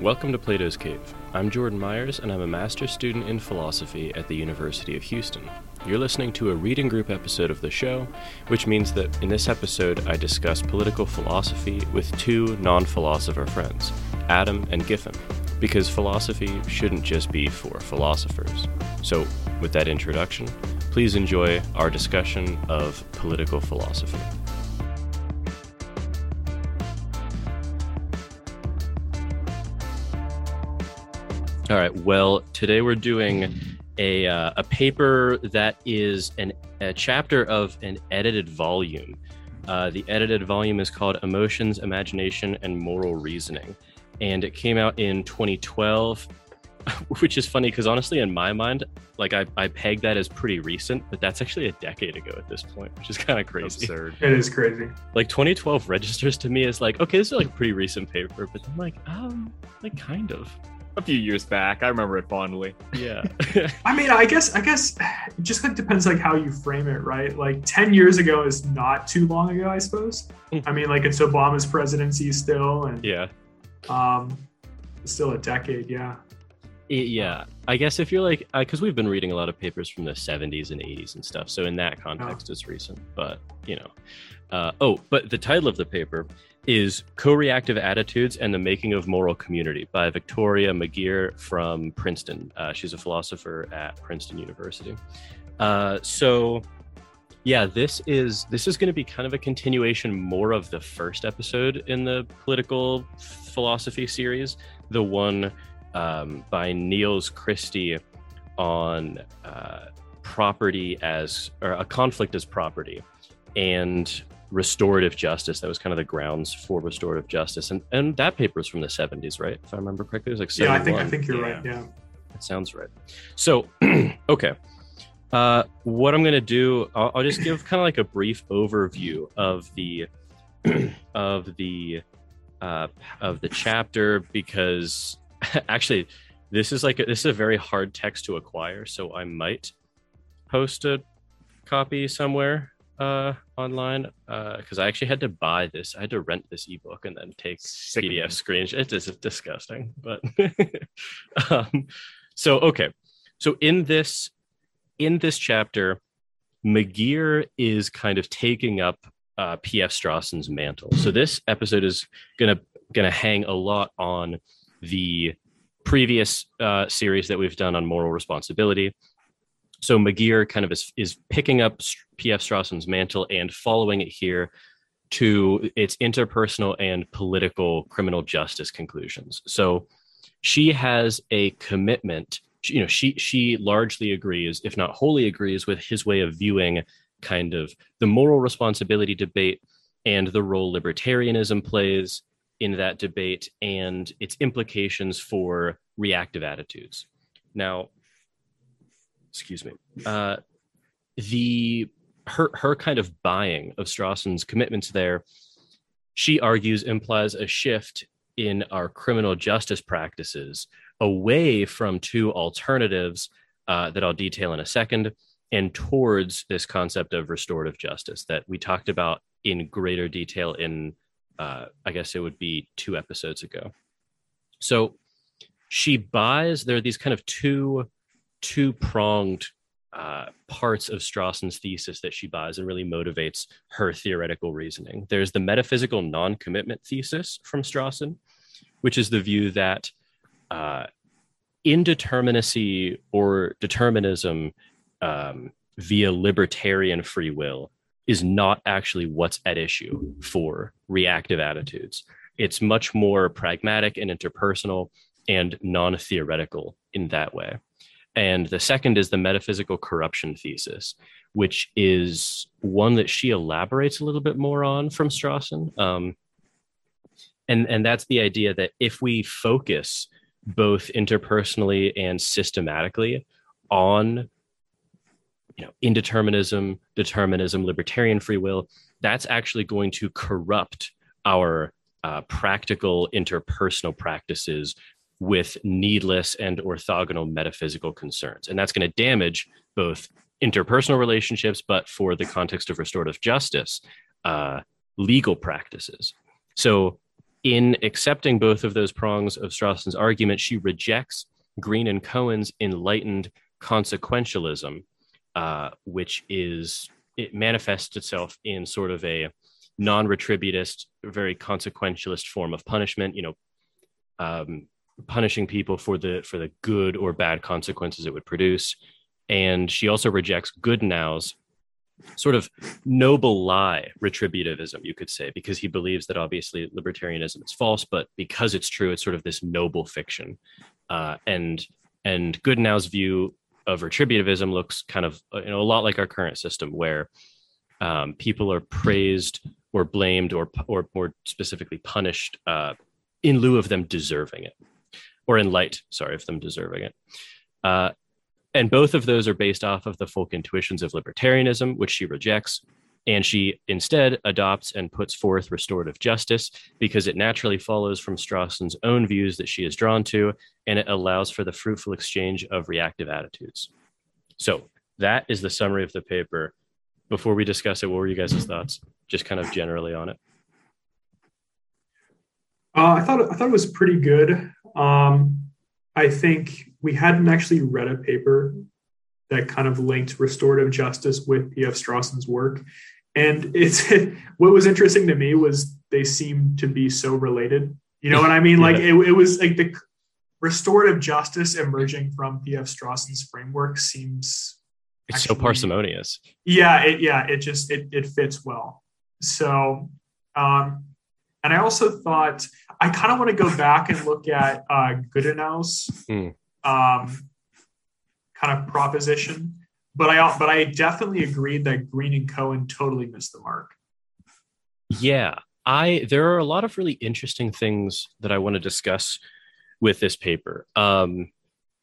Welcome to Plato's Cave. I'm Jordan Myers, and I'm a master's student in philosophy at the University of Houston. You're listening to a reading group episode of the show, which means that in this episode I discuss political philosophy with two non philosopher friends, Adam and Giffen, because philosophy shouldn't just be for philosophers. So, with that introduction, please enjoy our discussion of political philosophy. All right. Well, today we're doing a uh, a paper that is an, a chapter of an edited volume. Uh, the edited volume is called Emotions, Imagination, and Moral Reasoning, and it came out in 2012. Which is funny because honestly, in my mind, like I, I peg that as pretty recent, but that's actually a decade ago at this point, which is kind of crazy. Absurd. It is crazy. Like 2012 registers to me as like, okay, this is like a pretty recent paper, but I'm like, um, like kind of. A few years back, I remember it fondly. Yeah. I mean, I guess, I guess, it just like depends like how you frame it, right? Like ten years ago is not too long ago, I suppose. I mean, like it's Obama's presidency still, and yeah. um, still a decade, yeah. It- yeah. I guess if you're like, because we've been reading a lot of papers from the 70s and 80s and stuff. So in that context, it's recent. But, you know. Uh, oh, but the title of the paper is Co Reactive Attitudes and the Making of Moral Community by Victoria McGeer from Princeton. Uh, she's a philosopher at Princeton University. Uh, so. Yeah, this is this is going to be kind of a continuation more of the first episode in the political philosophy series, the one um, by Nils Christie on uh, property as or a conflict as property and restorative justice. That was kind of the grounds for restorative justice, and and that paper is from the 70s, right? If I remember correctly, it was like Yeah, I think I think you're Yeah. right. Yeah. That sounds right. So, okay. Uh, what I'm going to do, I'll, I'll just give kind of like a brief overview of the of the uh, of the chapter because actually this is like a, this is a very hard text to acquire, so I might post a copy somewhere uh, online because I actually had to buy this. I had to rent this ebook and then take Sickening. PDF screenshot. It is disgusting, but um, so okay. So in this in this chapter, McGeer is kind of taking up uh, P.F. Strawson's mantle. So this episode is gonna gonna hang a lot on the previous uh, series that we've done on moral responsibility. So McGeer kind of is is picking up P.F. Strawson's mantle and following it here to its interpersonal and political criminal justice conclusions. So she has a commitment you know she she largely agrees if not wholly agrees with his way of viewing kind of the moral responsibility debate and the role libertarianism plays in that debate and its implications for reactive attitudes now excuse me uh the her her kind of buying of Strawson's commitments there she argues implies a shift in our criminal justice practices away from two alternatives uh, that I'll detail in a second and towards this concept of restorative justice that we talked about in greater detail in, uh, I guess it would be two episodes ago. So she buys, there are these kind of two, two pronged uh, parts of Strawson's thesis that she buys and really motivates her theoretical reasoning. There's the metaphysical non commitment thesis from Strawson, which is the view that uh, indeterminacy or determinism um, via libertarian free will is not actually what's at issue for reactive attitudes. It's much more pragmatic and interpersonal and non theoretical in that way. And the second is the metaphysical corruption thesis, which is one that she elaborates a little bit more on from Strawson. Um, and, and that's the idea that if we focus both interpersonally and systematically on you know indeterminism determinism libertarian free will that's actually going to corrupt our uh, practical interpersonal practices with needless and orthogonal metaphysical concerns and that's going to damage both interpersonal relationships but for the context of restorative justice uh, legal practices so in accepting both of those prongs of Strawson's argument, she rejects Greene and Cohen's enlightened consequentialism, uh, which is it manifests itself in sort of a non-retributist, very consequentialist form of punishment. You know, um, punishing people for the for the good or bad consequences it would produce. And she also rejects Goodenough's sort of noble lie retributivism, you could say, because he believes that obviously libertarianism is false, but because it's true, it's sort of this noble fiction. Uh, and and Goodenough's view of retributivism looks kind of uh, you know a lot like our current system, where um, people are praised or blamed or or more specifically punished uh, in lieu of them deserving it, or in light, sorry, of them deserving it. Uh, and both of those are based off of the folk intuitions of libertarianism, which she rejects. And she instead adopts and puts forth restorative justice because it naturally follows from Strawson's own views that she is drawn to, and it allows for the fruitful exchange of reactive attitudes. So that is the summary of the paper. Before we discuss it, what were you guys' thoughts? Just kind of generally on it. Uh, I thought I thought it was pretty good. Um, I think we hadn't actually read a paper that kind of linked restorative justice with P.F. Strawson's work. And it's what was interesting to me was they seemed to be so related. You know what I mean? Like it, it was like the restorative justice emerging from P.F. Strawson's framework seems it's actually, so parsimonious. Yeah, it, yeah, it just it it fits well. So um, and I also thought I kind of want to go back and look at uh, Goodenough's mm. um, kind of proposition, but I but I definitely agreed that Greene and Cohen totally missed the mark. Yeah, I there are a lot of really interesting things that I want to discuss with this paper. Um,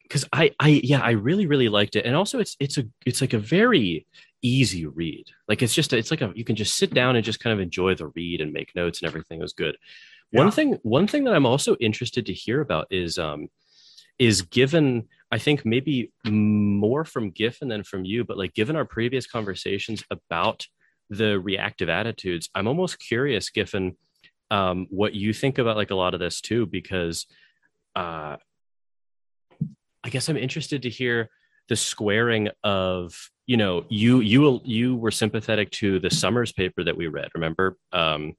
because I, I, yeah, I really, really liked it, and also it's, it's a, it's like a very easy read. Like it's just it's like a you can just sit down and just kind of enjoy the read and make notes and everything was good. Yeah. One thing one thing that I'm also interested to hear about is um is given I think maybe more from Giffen than from you, but like given our previous conversations about the reactive attitudes, I'm almost curious, Giffen, um, what you think about like a lot of this too, because uh, I guess I'm interested to hear the squaring of you know you you you were sympathetic to the summers paper that we read remember? Um,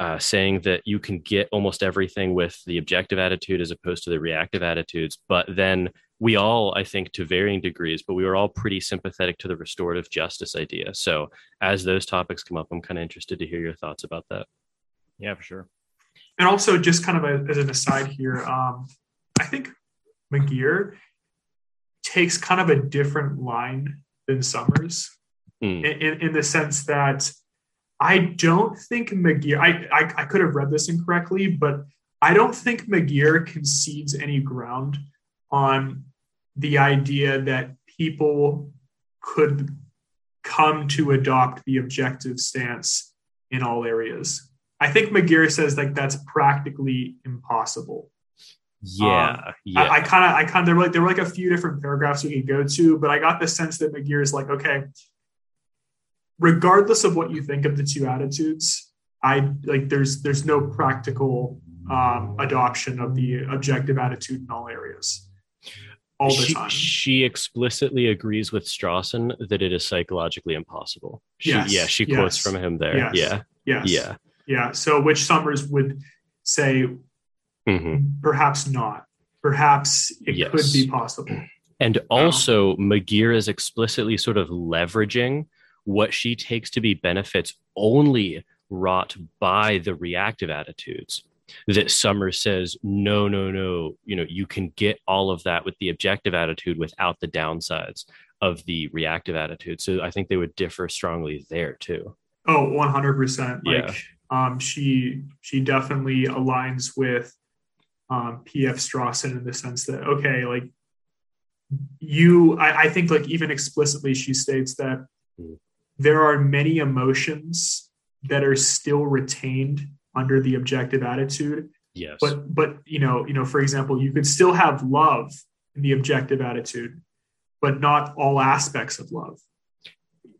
uh, saying that you can get almost everything with the objective attitude as opposed to the reactive attitudes but then we all i think to varying degrees but we were all pretty sympathetic to the restorative justice idea. So as those topics come up i'm kind of interested to hear your thoughts about that. Yeah for sure. And also just kind of a, as an aside here um, i think mcgeer takes kind of a different line than Summers mm. in, in the sense that I don't think McGeer, I, I, I could have read this incorrectly, but I don't think McGeer concedes any ground on the idea that people could come to adopt the objective stance in all areas. I think McGeer says like that's practically impossible. Yeah, um, yeah. I kind of, I kind of, there were like there were like a few different paragraphs we could go to, but I got the sense that McGeer is like, okay, regardless of what you think of the two attitudes, I like there's there's no practical um, adoption of the objective attitude in all areas. All the she, time. She explicitly agrees with Strawson that it is psychologically impossible. She, yes. Yeah, she quotes yes. from him there. Yes. Yeah. Yes. Yeah. Yeah. So which Summers would say Mm-hmm. Perhaps not. Perhaps it yes. could be possible. And also, McGeer is explicitly sort of leveraging what she takes to be benefits only wrought by the reactive attitudes. That summer says, no, no, no, you know, you can get all of that with the objective attitude without the downsides of the reactive attitude. So I think they would differ strongly there too. Oh, 100%. Like, yeah. um, she, she definitely aligns with um, P.F. Strawson in the sense that okay, like you, I, I think like even explicitly she states that hmm. there are many emotions that are still retained under the objective attitude. Yes. But but you know you know for example you could still have love in the objective attitude, but not all aspects of love.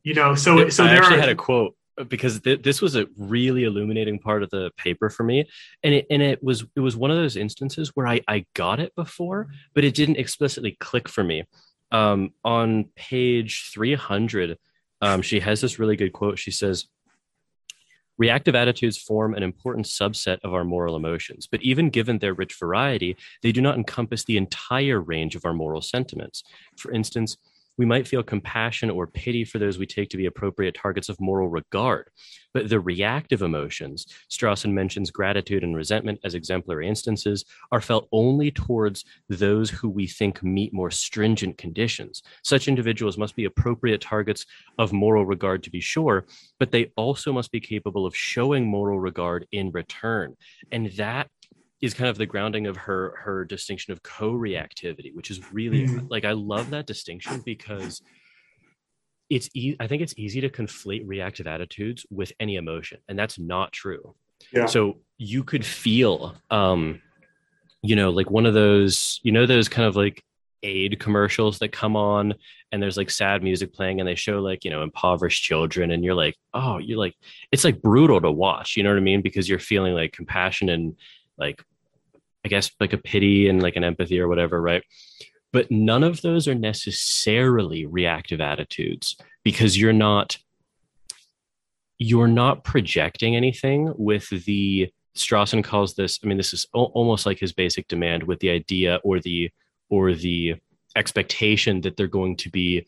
You know so I so there actually are, had a quote because th- this was a really illuminating part of the paper for me. And it and it was it was one of those instances where i i got it before but it didn't explicitly click for me. Um on page 300 um she has this really good quote. She says Reactive attitudes form an important subset of our moral emotions, but even given their rich variety, they do not encompass the entire range of our moral sentiments. For instance, we might feel compassion or pity for those we take to be appropriate targets of moral regard. But the reactive emotions, Strawson mentions gratitude and resentment as exemplary instances, are felt only towards those who we think meet more stringent conditions. Such individuals must be appropriate targets of moral regard to be sure, but they also must be capable of showing moral regard in return. And that is kind of the grounding of her her distinction of co-reactivity which is really mm. like i love that distinction because it's e- i think it's easy to conflate reactive attitudes with any emotion and that's not true yeah. so you could feel um you know like one of those you know those kind of like aid commercials that come on and there's like sad music playing and they show like you know impoverished children and you're like oh you're like it's like brutal to watch you know what i mean because you're feeling like compassion and like I guess like a pity and like an empathy or whatever, right? But none of those are necessarily reactive attitudes because you're not you're not projecting anything with the Strawson calls this I mean this is o- almost like his basic demand with the idea or the or the expectation that they're going to be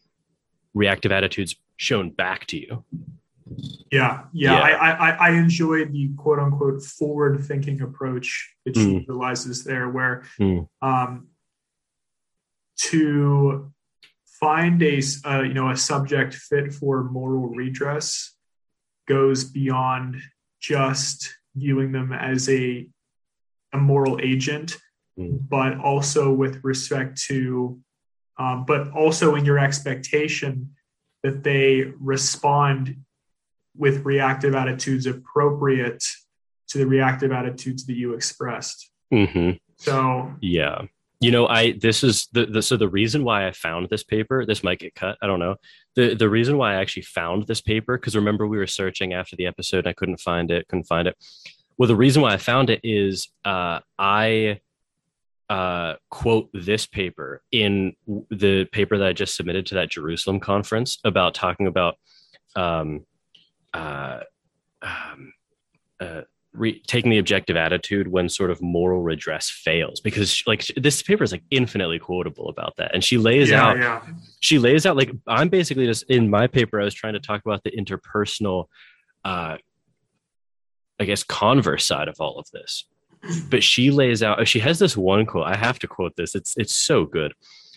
reactive attitudes shown back to you yeah, yeah. yeah. I, I I enjoy the quote unquote forward thinking approach that she mm. utilizes there, where mm. um, to find a uh, you know a subject fit for moral redress goes beyond just viewing them as a a moral agent, mm. but also with respect to, um, but also in your expectation that they respond with reactive attitudes appropriate to the reactive attitudes that you expressed. Mm-hmm. So yeah, you know, I this is the, the so the reason why I found this paper. This might get cut. I don't know. the The reason why I actually found this paper because remember we were searching after the episode and I couldn't find it. Couldn't find it. Well, the reason why I found it is uh, I uh, quote this paper in the paper that I just submitted to that Jerusalem conference about talking about um, uh, um, uh, re- taking the objective attitude when sort of moral redress fails. Because like this paper is like infinitely quotable about that. And she lays yeah, out yeah. she lays out like i'm basically just in my paper i was trying to talk about the interpersonal uh i guess converse side of all of this. But she lays out she has this one quote i have to quote this it's it's so good.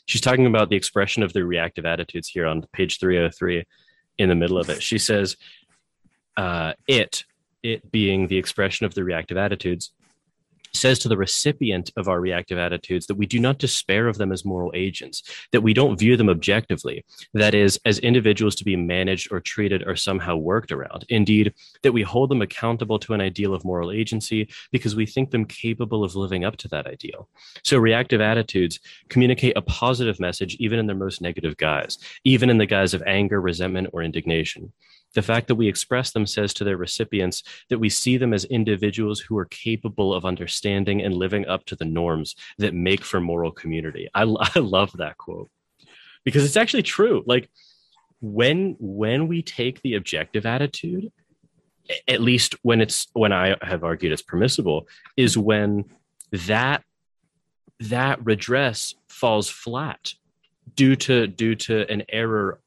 She's talking about the expression of the reactive attitudes here on page 303 in the middle of it. She says uh, it, it being the expression of the reactive attitudes, says to the recipient of our reactive attitudes that we do not despair of them as moral agents, that we don't view them objectively, that is, as individuals to be managed or treated or somehow worked around. Indeed, that we hold them accountable to an ideal of moral agency because we think them capable of living up to that ideal. So, reactive attitudes communicate a positive message even in their most negative guise, even in the guise of anger, resentment, or indignation. The fact that we express them says to their recipients that we see them as individuals who are capable of understanding and living up to the norms that make for moral community. I, I love that quote because it's actually true. Like when when we take the objective attitude, at least when it's when I have argued it's permissible, is when that that redress falls flat due to due to an error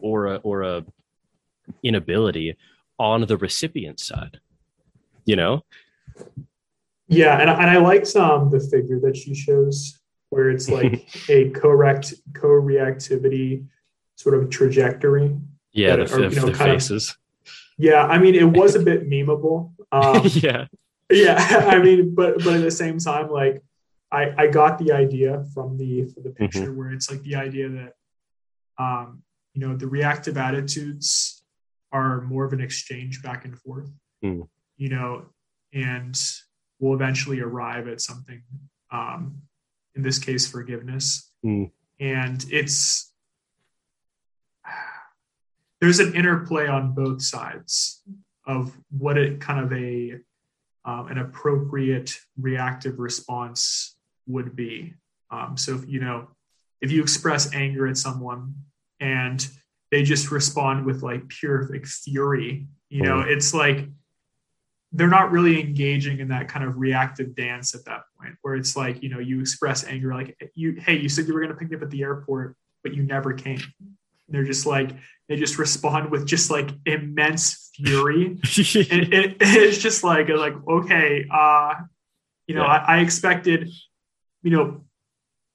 or a or a inability on the recipient side you know? Yeah and, and i liked um the figure that she shows where it's like a correct co-reactivity sort of trajectory yeah the, you know, the faces. Of, yeah i mean it was a bit memeable um, yeah. yeah i mean but but at the same time like i i got the idea from the from the picture mm-hmm. where it's like the idea that um you know the reactive attitudes are more of an exchange back and forth, mm. you know, and we'll eventually arrive at something. Um, in this case, forgiveness. Mm. And it's there's an interplay on both sides of what it kind of a um, an appropriate reactive response would be. Um, so if you know if you express anger at someone and they just respond with like pure like fury, you know, mm. it's like they're not really engaging in that kind of reactive dance at that point where it's like you know you express anger like you hey you said you were going to pick me up at the airport but you never came they're just like they just respond with just like immense fury and it, it's just like like okay uh you know yeah. I, I expected you know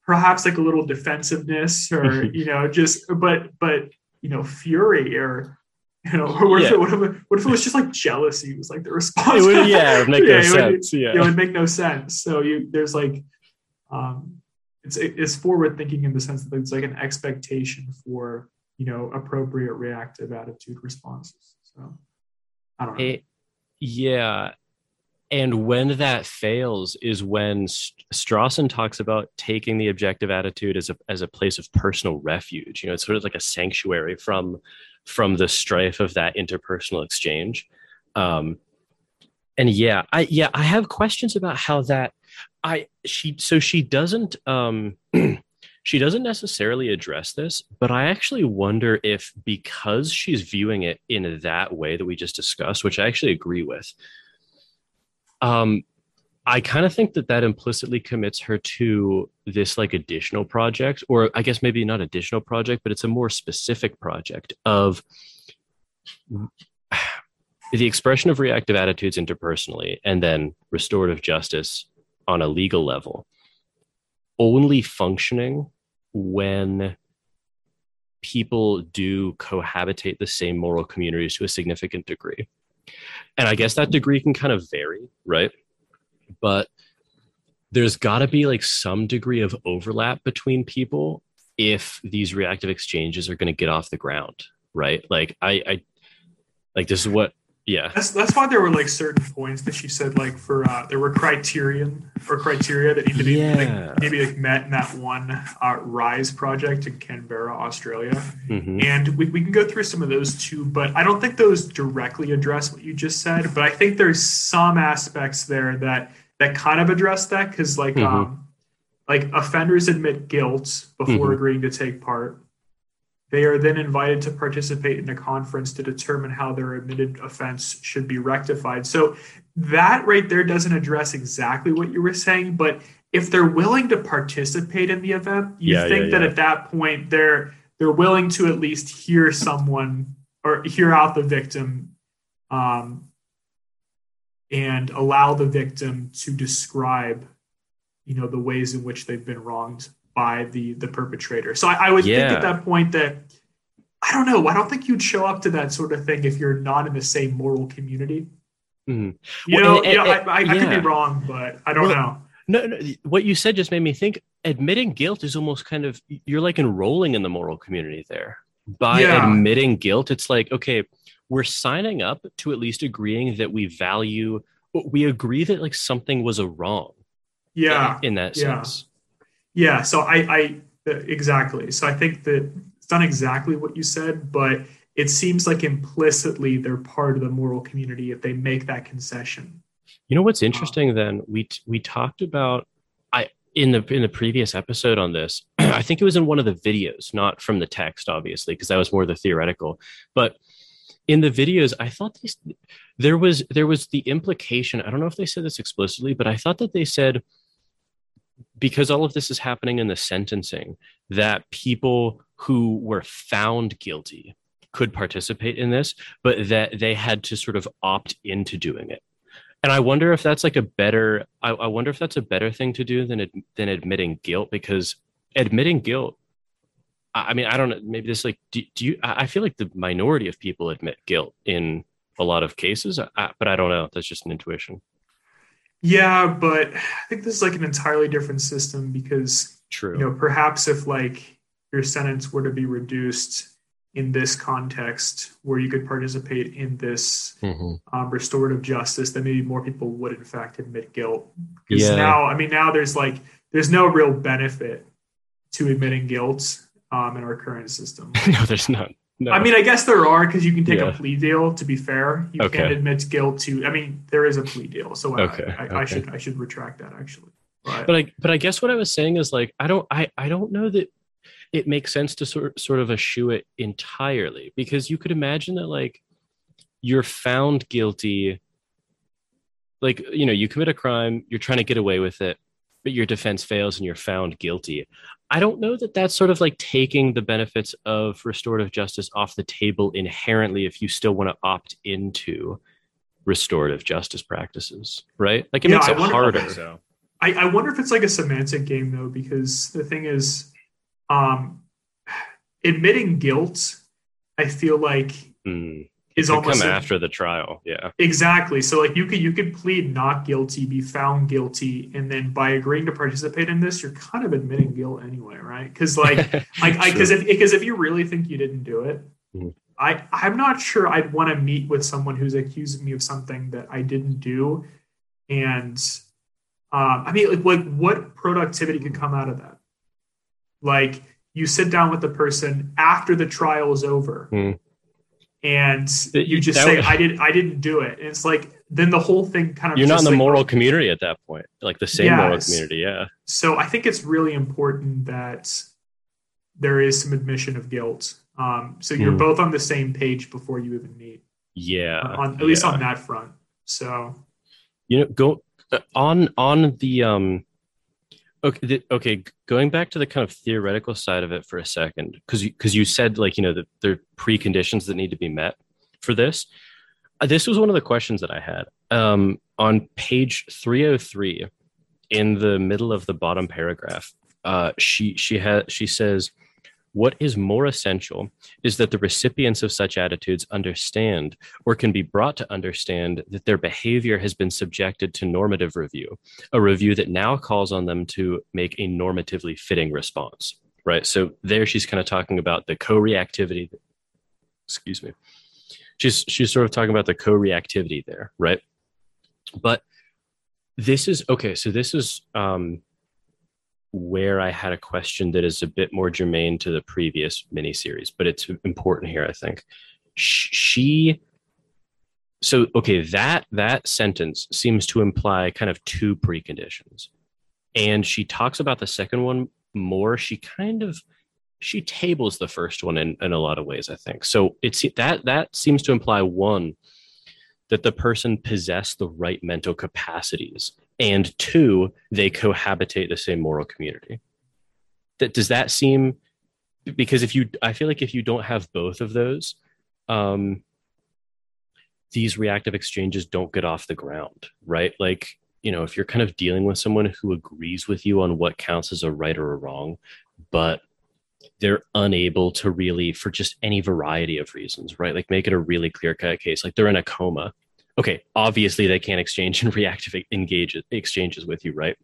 perhaps like a little defensiveness or you know just but but you know fury or you know, what, yeah. if it, what, if it, what if it was just like jealousy? Was like the response. It would, yeah, it would make yeah, no sense. Would, yeah, it would make no sense. So you, there's like, um, it's it's forward thinking in the sense that it's like an expectation for you know appropriate reactive attitude responses. So I don't know. It, yeah, and when that fails is when Strawson talks about taking the objective attitude as a as a place of personal refuge. You know, it's sort of like a sanctuary from from the strife of that interpersonal exchange. Um, and yeah, I yeah, I have questions about how that I she so she doesn't um she doesn't necessarily address this, but I actually wonder if because she's viewing it in that way that we just discussed, which I actually agree with. Um I kind of think that that implicitly commits her to this like additional project, or I guess maybe not additional project, but it's a more specific project of the expression of reactive attitudes interpersonally and then restorative justice on a legal level only functioning when people do cohabitate the same moral communities to a significant degree. And I guess that degree can kind of vary, right? but there's got to be like some degree of overlap between people if these reactive exchanges are going to get off the ground right like i i like this is what yeah that's that's why there were like certain points that she said like for uh there were criterion or criteria that need to be yeah. like, maybe like met in that one uh, rise project in canberra australia mm-hmm. and we, we can go through some of those too but i don't think those directly address what you just said but i think there's some aspects there that that kind of address that because like mm-hmm. um like offenders admit guilt before mm-hmm. agreeing to take part they are then invited to participate in a conference to determine how their admitted offense should be rectified. So that right there doesn't address exactly what you were saying, but if they're willing to participate in the event, you yeah, think yeah, that yeah. at that point they're they're willing to at least hear someone or hear out the victim um, and allow the victim to describe you know the ways in which they've been wronged by the the perpetrator. So I, I would yeah. think at that point that I don't know. I don't think you'd show up to that sort of thing if you're not in the same moral community. Mm-hmm. You, well, know, and, and, you know, I, I, yeah. I, could be wrong, but I don't well, know. No, no, what you said just made me think. Admitting guilt is almost kind of you're like enrolling in the moral community there by yeah. admitting guilt. It's like okay, we're signing up to at least agreeing that we value. We agree that like something was a wrong. Yeah, in, in that sense. Yeah, so I, I exactly. So I think that it's not exactly what you said, but it seems like implicitly they're part of the moral community if they make that concession. You know what's interesting? Um, then we we talked about I in the in the previous episode on this. I think it was in one of the videos, not from the text, obviously, because that was more the theoretical. But in the videos, I thought these, there was there was the implication. I don't know if they said this explicitly, but I thought that they said because all of this is happening in the sentencing, that people who were found guilty could participate in this, but that they had to sort of opt into doing it. And I wonder if that's like a better. I, I wonder if that's a better thing to do than than admitting guilt because admitting guilt. I mean, I don't know. Maybe this like do, do you? I feel like the minority of people admit guilt in a lot of cases, I, but I don't know. That's just an intuition. Yeah, but I think this is like an entirely different system because True. You know, perhaps if like your sentence were to be reduced in this context where you could participate in this mm-hmm. um, restorative justice, then maybe more people would in fact admit guilt. Because yeah. now, I mean, now there's like there's no real benefit to admitting guilt um, in our current system. no, there's not. No. I mean, I guess there are because you can take Yeah. a plea deal. To be fair, you Okay. can admit guilt to. I mean, there is a plea deal, so I- Okay, I, I, okay. should I should retract that actually. But, but I but I guess what I was saying is like I don't I I don't know that it makes sense to sort sort of eschew it entirely because you could imagine that like you're found guilty like you know you commit a crime you're trying to get away with it but your defense fails and you're found guilty i don't know that that's sort of like taking the benefits of restorative justice off the table inherently if you still want to opt into restorative justice practices right? Like it Yeah, makes I it wonder- harder. So. I, I wonder if it's like a semantic game though, because the thing is, um, admitting guilt, I feel like Hmm. Is almost come a- after the trial. Yeah. Exactly. So like you could you could plead not guilty, be found guilty, and then by agreeing to participate in this, you're kind of admitting guilt anyway, right? Because like like because if because if you really think you didn't do it, Mhm. I I'm not sure I'd want to meet with someone who's accusing me of something that I didn't do, and um, I mean like like what productivity can come out of that? Like you sit down with the person after the trial is over. Mhm. And you just that say, would- "I did, I didn't do it." And it's like then the whole thing kind of You're not in the like- moral community at that point, like the same moral community. Yeah. so I think it's really important that there is some admission of guilt. Um, so you're Hmm. both on the same page before you even meet, Yeah. on, at least yeah. on that front. So you know go uh, on on the um okay okay going back to the kind of theoretical side of it for a second because you because you said like you know that there are preconditions that need to be met for this. Uh, this was one of the questions that i had. Um on page 303 in the middle of the bottom paragraph uh she she has she says what is more essential is that the recipients of such attitudes understand or can be brought to understand that their behavior has been subjected to normative review, a review that now calls on them to make a normatively fitting response. Right. So there she's kind of talking about the co-reactivity. Excuse me. She's she's sort of talking about the co-reactivity there, right? But this is okay, so this is um where I had a question that is a bit more germane to the previous miniseries, but it's important here, I think. She, so okay, that that sentence seems to imply kind of two preconditions, and she talks about the second one more. She kind of she tables the first one in, in a lot of ways, I think. So it's that that seems to imply one that the person possess the right mental capacities and two they cohabitate the same moral community. That does that seem because if you i feel like if you don't have both of those um these reactive exchanges don't get off the ground right? Like you know if you're kind of dealing with someone who agrees with you on what counts as a right or a wrong but they're unable to really for just any variety of reasons right? Like make it a really clear cut case like they're in a coma. Okay obviously they can't exchange and reactive engage exchanges with you right?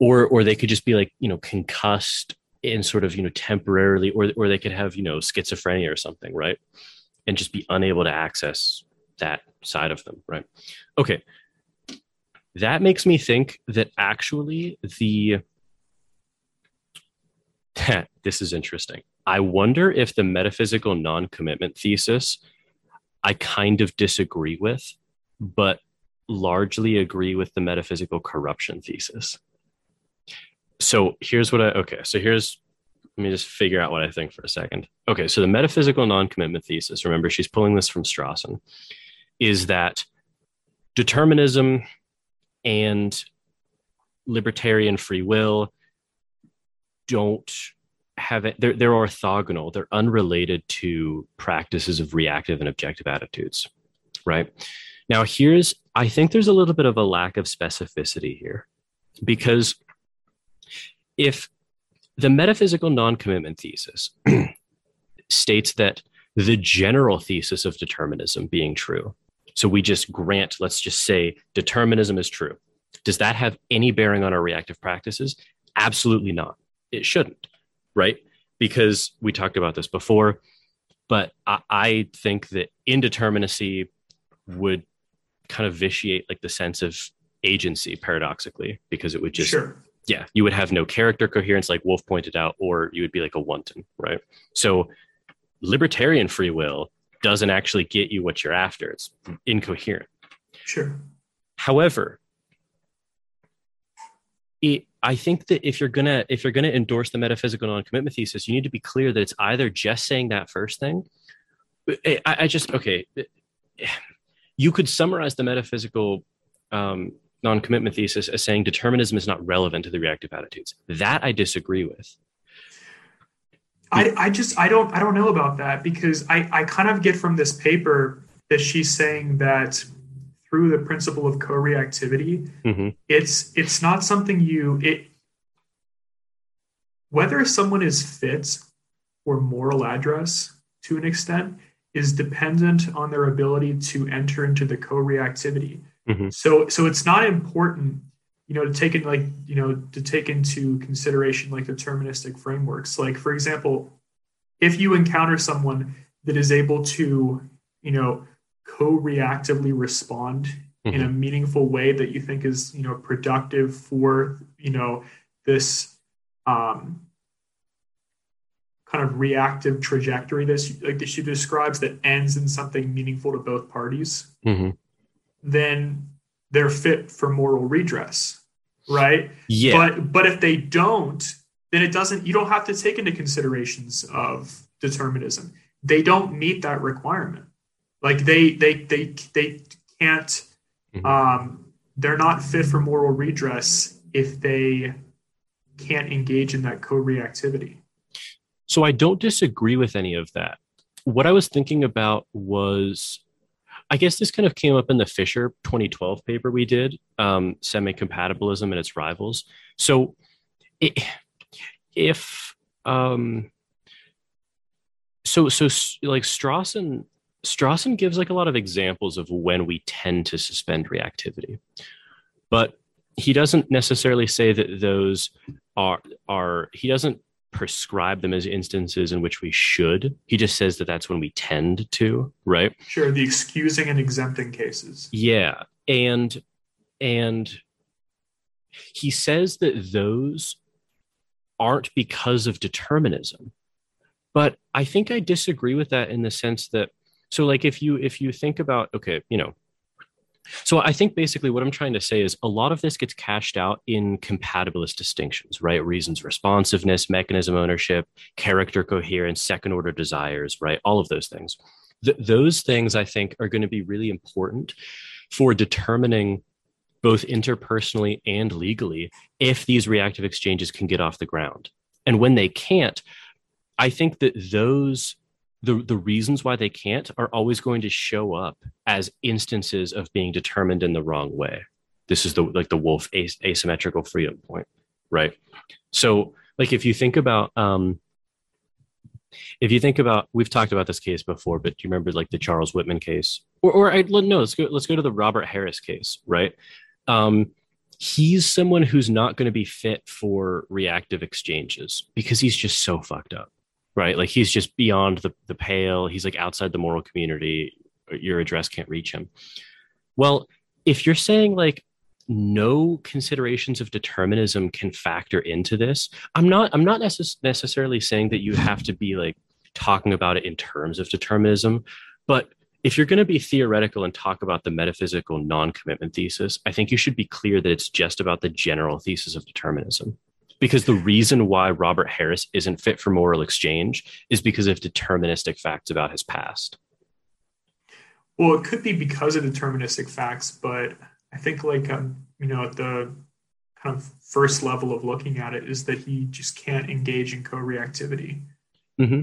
Or or they could just be like you know concussed and sort of you know temporarily or or they could have you know schizophrenia or something right? And just be unable to access that side of them right? Okay. That makes me think that actually the this is interesting i wonder if the metaphysical non-commitment thesis I kind of disagree with, but largely agree with the metaphysical corruption thesis. So here's what I okay, so here's let me just figure out what I think for a second. Okay, so the metaphysical non-commitment thesis, remember she's pulling this from Strawson, is that determinism and libertarian free will don't have it they're, they're orthogonal. They're unrelated to practices of reactive and objective attitudes right? Now here's i think there's a little bit of a lack of specificity here because if the metaphysical non-commitment thesis states that the general thesis of determinism being true so we just grant let's just say determinism is true does that have any bearing on our reactive practices? Absolutely not it shouldn't right? Because we talked about this before, but I, I think that indeterminacy would kind of vitiate like the sense of agency paradoxically, because it would just, sure. yeah, you would have no character coherence, like Wolf pointed out, or you would be like a wanton, right? So libertarian free will doesn't actually get you what you're after. It's incoherent. Sure. However, it, I think that if you're gonna if you're gonna endorse the metaphysical non-commitment thesis, you need to be clear that it's either just saying that first thing. I, I just okay. You could summarize the metaphysical um, non-commitment thesis as saying determinism is not relevant to the reactive attitudes. That I disagree with. I, I just I don't I don't know about that because I, I kind of get from this paper that she's saying that through the principle of co-reactivity, mm-hmm. it's it's not something you it whether someone is fit for moral address to an extent is dependent on their ability to enter into the co-reactivity. Mm-hmm. So so it's not important, you know, to take in like, you know, to take into consideration like deterministic frameworks. Like for example, if you encounter someone that is able to, you know, co-reactively respond mm-hmm. in a mm-hmm. meaningful way that you think is, you know, productive for, you know, this um kind of reactive trajectory that like that she describes that ends in something meaningful to both parties. Mm-hmm then they're fit for moral redress, right? Yeah. But but if they don't, then it doesn't. You don't have to take into considerations of determinism. They don't meet that requirement. Like they they they they can't. Mm-hmm. Um, they're not fit for moral redress if they can't engage in that co-reactivity. So I don't disagree with any of that. What I was thinking about was I guess this kind of came up in the Fischer 2012 paper we did, um, semi-compatibilism and its rivals. So, it, if um, so, so like Strawson, Strawson gives like a lot of examples of when we tend to suspend reactivity, but he doesn't necessarily say that those are are he doesn't prescribe them as instances in which we should. He just says that that's when we tend to, right? Sure, the excusing and exempting cases. Yeah. And and he says that those aren't because of determinism. But I think I disagree with that in the sense that so like if you if you think about okay, you know, so I think basically what I'm trying to say is a lot of this gets cashed out in compatibilist distinctions, right? Reasons responsiveness, mechanism ownership, character coherence, second order desires, right? All of those things. Th- those things I think are going to be really important for determining both interpersonally and legally if these reactive exchanges can get off the ground. And when they can't, I think that those the the reasons why they can't are always going to show up as instances of being determined in the wrong way. This is the like the wolf as, asymmetrical freedom point, right? So, like if you think about um, if you think about we've talked about this case before, but do you remember like the Charles Whitman case, or or I, no, let's go let's go to the Robert Harris case, right? Um, he's someone who's not going to be fit for reactive exchanges because he's just so fucked up right? Like he's just beyond the, the pale. He's like outside the moral community. Your address can't reach him. Well, if you're saying like no considerations of determinism can factor into this, I'm not I'm not necess- necessarily saying that you have to be like talking about it in terms of determinism, but if you're going to be theoretical and talk about the metaphysical non-commitment thesis, I think you should be clear that it's just about the general thesis of determinism because the reason why Robert Harris isn't fit for moral exchange is because of deterministic facts about his past. Well, it could be because of deterministic facts, but I think like um, you know at the kind of first level of looking at it is that he just can't engage in co-reactivity. Mm-hmm.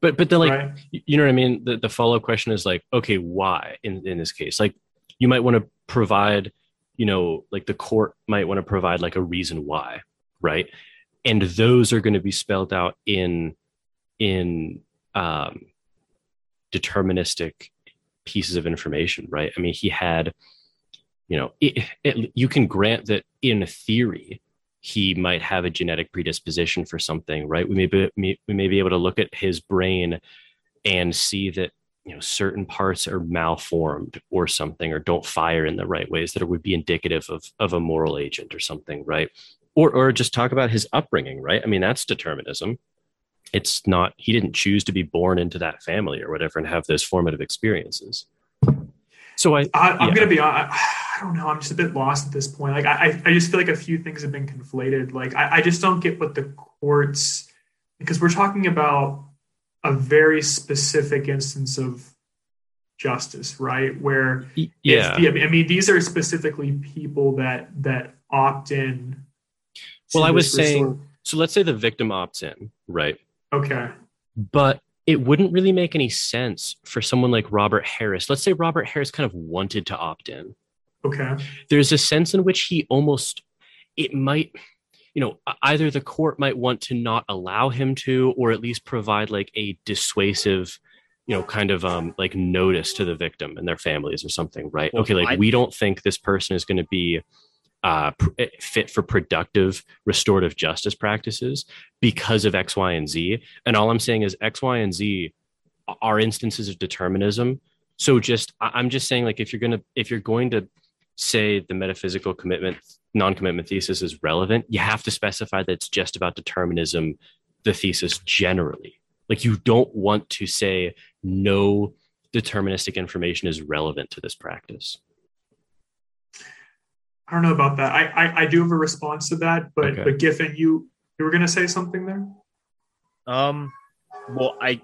But but then like right? you know what I mean. The the follow up question is like, okay, why in in this case? Like you might want to provide, you know, like the court might want to provide like a reason why right? And those are going to be spelled out in in um, deterministic pieces of information right? I mean he had you know it, it, you can grant that in theory he might have a genetic predisposition for something right? We may be we may be able to look at his brain and see that you know certain parts are malformed or something or don't fire in the right ways that would be indicative of of a moral agent or something right or or just talk about his upbringing, right? I mean, that's determinism. it's not he didn't choose to be born into that family or whatever and have those formative experiences so i, I am yeah. gonna be I, I don't know i'm just a bit lost at this point like i i just feel like a few things have been conflated like i, I just don't get what the courts because we're talking about a very specific instance of justice right where yeah i mean these are specifically people that that opt in well i was saying so let's say the victim opts in right Okay. But it wouldn't really make any sense for someone like Robert Harris. Let's say Robert Harris kind of wanted to opt in. Okay. There's a sense in which he almost, it might, you know, either the court might want to not allow him to, or at least provide like a dissuasive, you know, kind of um like notice to the victim and their families or something, right? Well, okay, like I, we don't think this person is going to be uh, eh, fit for productive restorative justice practices because of X, Y, and Z. And all I'm saying is X, Y, and Z are instances of determinism. So just I'm just saying like if you're gonna if you're going to say the metaphysical commitment non-commitment thesis is relevant, you have to specify that it's just about determinism, the thesis generally. Like you don't want to say no deterministic information is relevant to this practice. I don't know about that. I, I, I do have a response to that, but okay. but Giffen, you you were going to say something there. Um, well, I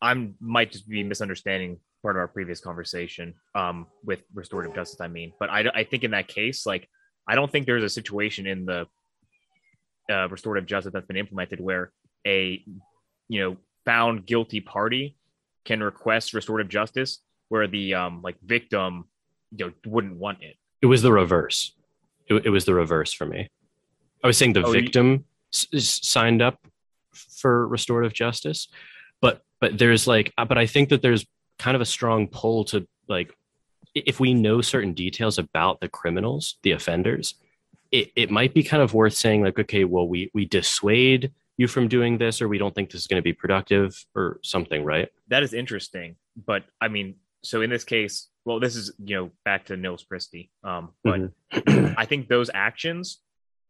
I'm might just be misunderstanding part of our previous conversation. Um, with restorative justice, I mean, but I I think in that case, like I don't think there's a situation in the uh, restorative justice that's been implemented where a you know found guilty party can request restorative justice where the um like victim you know wouldn't want it it was the reverse. It, it was the reverse for me. I was saying the oh, victim you... s- signed up for restorative justice, but but there's like, uh, but I think that there's kind of a strong pull to like, if we know certain details about the criminals, the offenders, it, it might be kind of worth saying like, okay, well, we we dissuade you from doing this, or we don't think this is going to be productive, or something, right? That is interesting, but I mean, so in this case, well, this is you know back to Nils Christie, um, but mm-hmm. I think those actions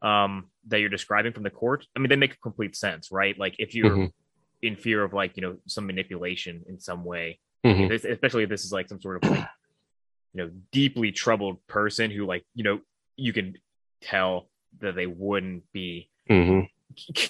um, that you're describing from the court, I mean, they make complete sense, right? Like if you're mm-hmm. in fear of like you know some manipulation in some way, mm-hmm. especially if this is like some sort of like you know deeply troubled person who like you know you can tell that they wouldn't be mm-hmm.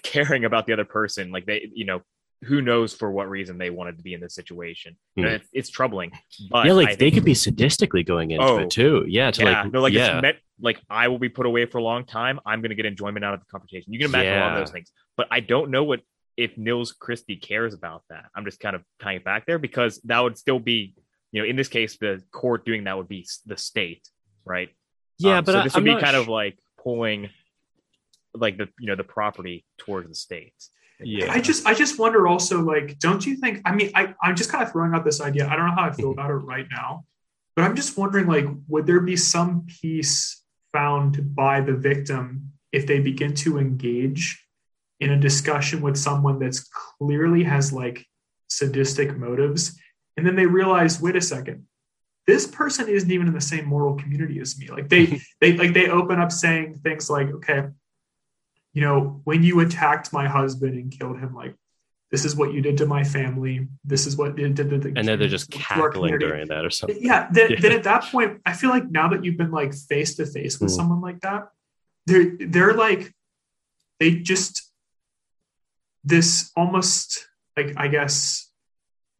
caring about the other person, like they you know who knows for what reason they wanted to be in this situation. Mm. It's, it's, troubling. But yeah, like I they could be sadistically going into oh, it too. Yeah, to yeah, like, no, like yeah. Meant, like I will be put away for a long time. I'm going to get enjoyment out of the confrontation. You can imagine yeah. all those things, but I don't know what if Nils Christie cares about that. I'm just kind of tying it back there because that would still be, you know, in this case, the court doing that would be the state, right? Yeah, um, but so this I, would I'm be kind sh- of like pulling, like the you know the property towards the state yeah i just i just wonder also like don't you think i mean I, i'm just kind of throwing out this idea i don't know how i feel mm-hmm. about it right now but i'm just wondering like would there be some peace found by the victim if they begin to engage in a discussion with someone that's clearly has like sadistic motives and then they realize wait a second this person isn't even in the same moral community as me like they they like they open up saying things like okay you know, when you attacked my husband and killed him, like, this is what you did to my family. This is what did, did, did, and then they're just cackling during that or something. Yeah then, yeah. then at that point, I feel like now that you've been like face to face with mm. someone like that, they're they're like they just this almost like I guess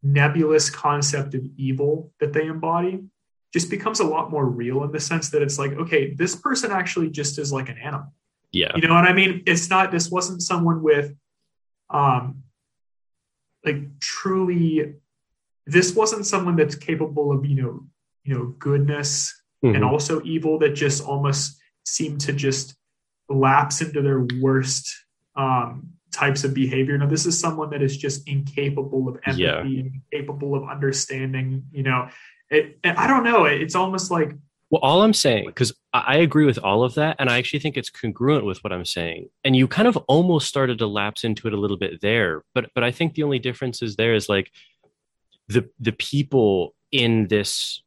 nebulous concept of evil that they embody just becomes a lot more real in the sense that it's like, okay, this person actually just is like an animal. Yeah. You know what I mean? It's not, this wasn't someone with, um, like truly, this wasn't someone that's capable of, you know, you know, goodness mm-hmm. and also evil that just almost seemed to just lapse into their worst, um, types of behavior. Now, this is someone that is just incapable of empathy yeah. incapable of understanding, you know, it, I don't know. It's almost like well, all I'm saying, because I agree with all of that, and I actually think it's congruent with what I'm saying. And you kind of almost started to lapse into it a little bit there, but but I think the only difference is there is like the the people in this,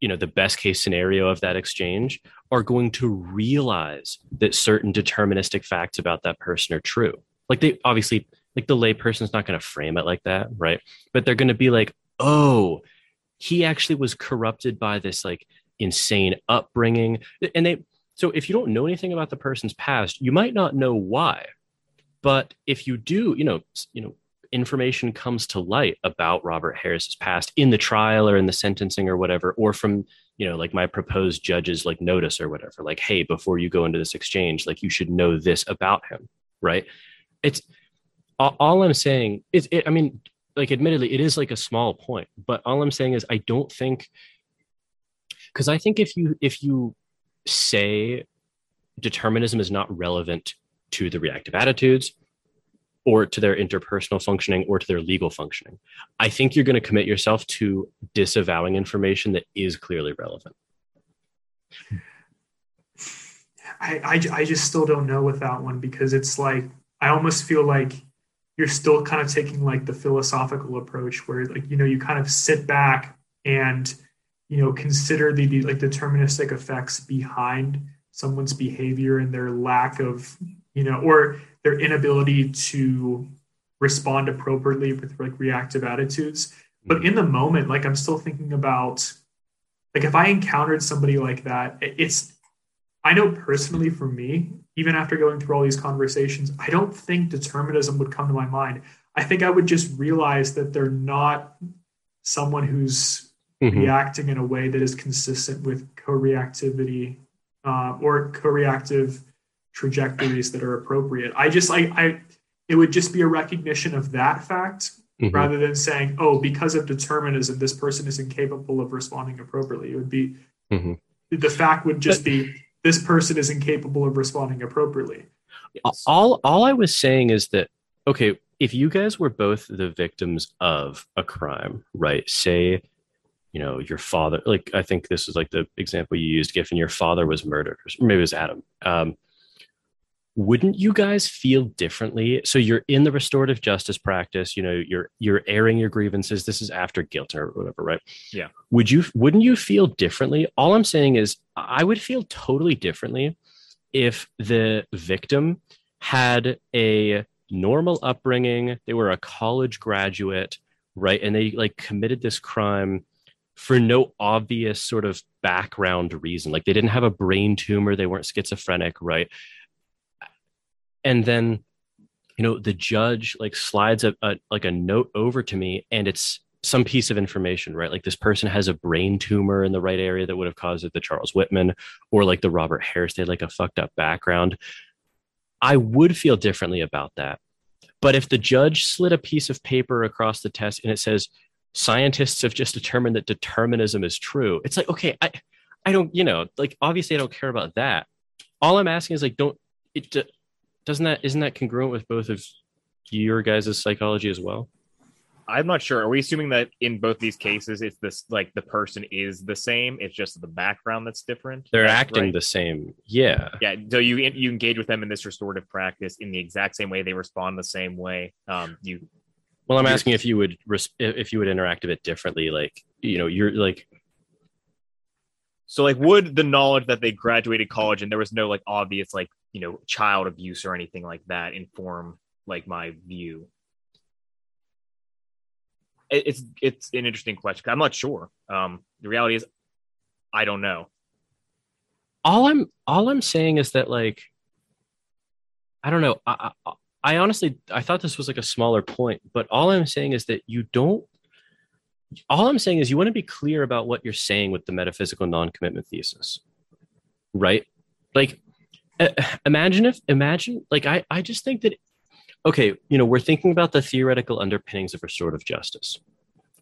you know, the best case scenario of that exchange are going to realize that certain deterministic facts about that person are true. Like they obviously like the layperson's not going to frame it like that, right? But they're going to be like, oh, he actually was corrupted by this like insane upbringing. And they, so if you don't know anything about the person's past, you might not know why. But if you do, you know, you know, information comes to light about Robert Harris's past in the trial or in the sentencing or whatever, or from you know, like my proposed judge's like notice or whatever, like, hey, before you go into this exchange, like you should know this about him, right? It's all, I'm saying is, it, I mean, like, admittedly, it is like a small point, but all I'm saying is, I don't think, because I think if you if you say determinism is not relevant to the reactive attitudes or to their interpersonal functioning or to their legal functioning. I think you're going to commit yourself to disavowing information that is clearly relevant. I, I, I just still don't know with that one because it's like I almost feel like you're still kind of taking like the philosophical approach where like you know you kind of sit back and you know consider the, the like deterministic effects behind someone's behavior and their lack of you know or their inability to respond appropriately with like reactive attitudes. But mm-hmm. in the moment like i'm still thinking about like if i encountered somebody like that it's i know personally for me even after going through all these conversations i don't think determinism would come to my mind. I think i would just realize that they're not someone who's mm-hmm. reacting in a way that is consistent with co-reactivity uh, or co-reactive trajectories that are appropriate. I just I, I it would just be a recognition of that fact mm-hmm. rather than saying, oh, because of determinism, this person is incapable of responding appropriately. It would be mm-hmm. the fact would just but, be this person is incapable of responding appropriately. All all I was saying is that okay, if you guys were both the victims of a crime, right? Say you know your father like i think this is like the example you used giffen your father was murdered or maybe it was adam. Um, wouldn't you guys feel differently? So you're in the restorative justice practice you know you're you're airing your grievances this is after guilt or whatever right? Yeah. Would you wouldn't you feel differently? All i'm saying is i would feel totally differently if the victim had a normal upbringing they were a college graduate right and they like committed this crime for no obvious sort of background reason. Like they didn't have a brain tumor they weren't schizophrenic right? And then you know the judge like slides a, a, like a note over to me and it's some piece of information right? Like this person has a brain tumor in the right area that would have caused it the charles whitman or like the robert harris they had like a fucked up background. I would feel differently about that. But if the judge slid a piece of paper across the test and it says scientists have just determined that determinism is true it's like okay i i don't you know like obviously i don't care about that all i'm asking is like don't it doesn't that isn't that congruent with both of your guys' psychology as well? I'm not sure. Are we assuming that in both these cases, it's this like the person is the same? It's just the background that's different. They're that's acting right? the same. Yeah. Yeah. So you you engage with them in this restorative practice in the exact same way. They respond the same way. Um, you. Well, I'm asking if you would if you would interact a bit differently. Like you know, you're like. So like, would the knowledge that they graduated college and there was no like obvious like you know child abuse or anything like that inform like my view it's it's an interesting question i'm not sure um the reality is i don't know all i'm all i'm saying is that like i don't know I, I, I honestly i thought this was like a smaller point but all i'm saying is that you don't all i'm saying is you want to be clear about what you're saying with the metaphysical non-commitment thesis right like uh, imagine if imagine like I I just think that okay, you know, we're thinking about the theoretical underpinnings of restorative justice,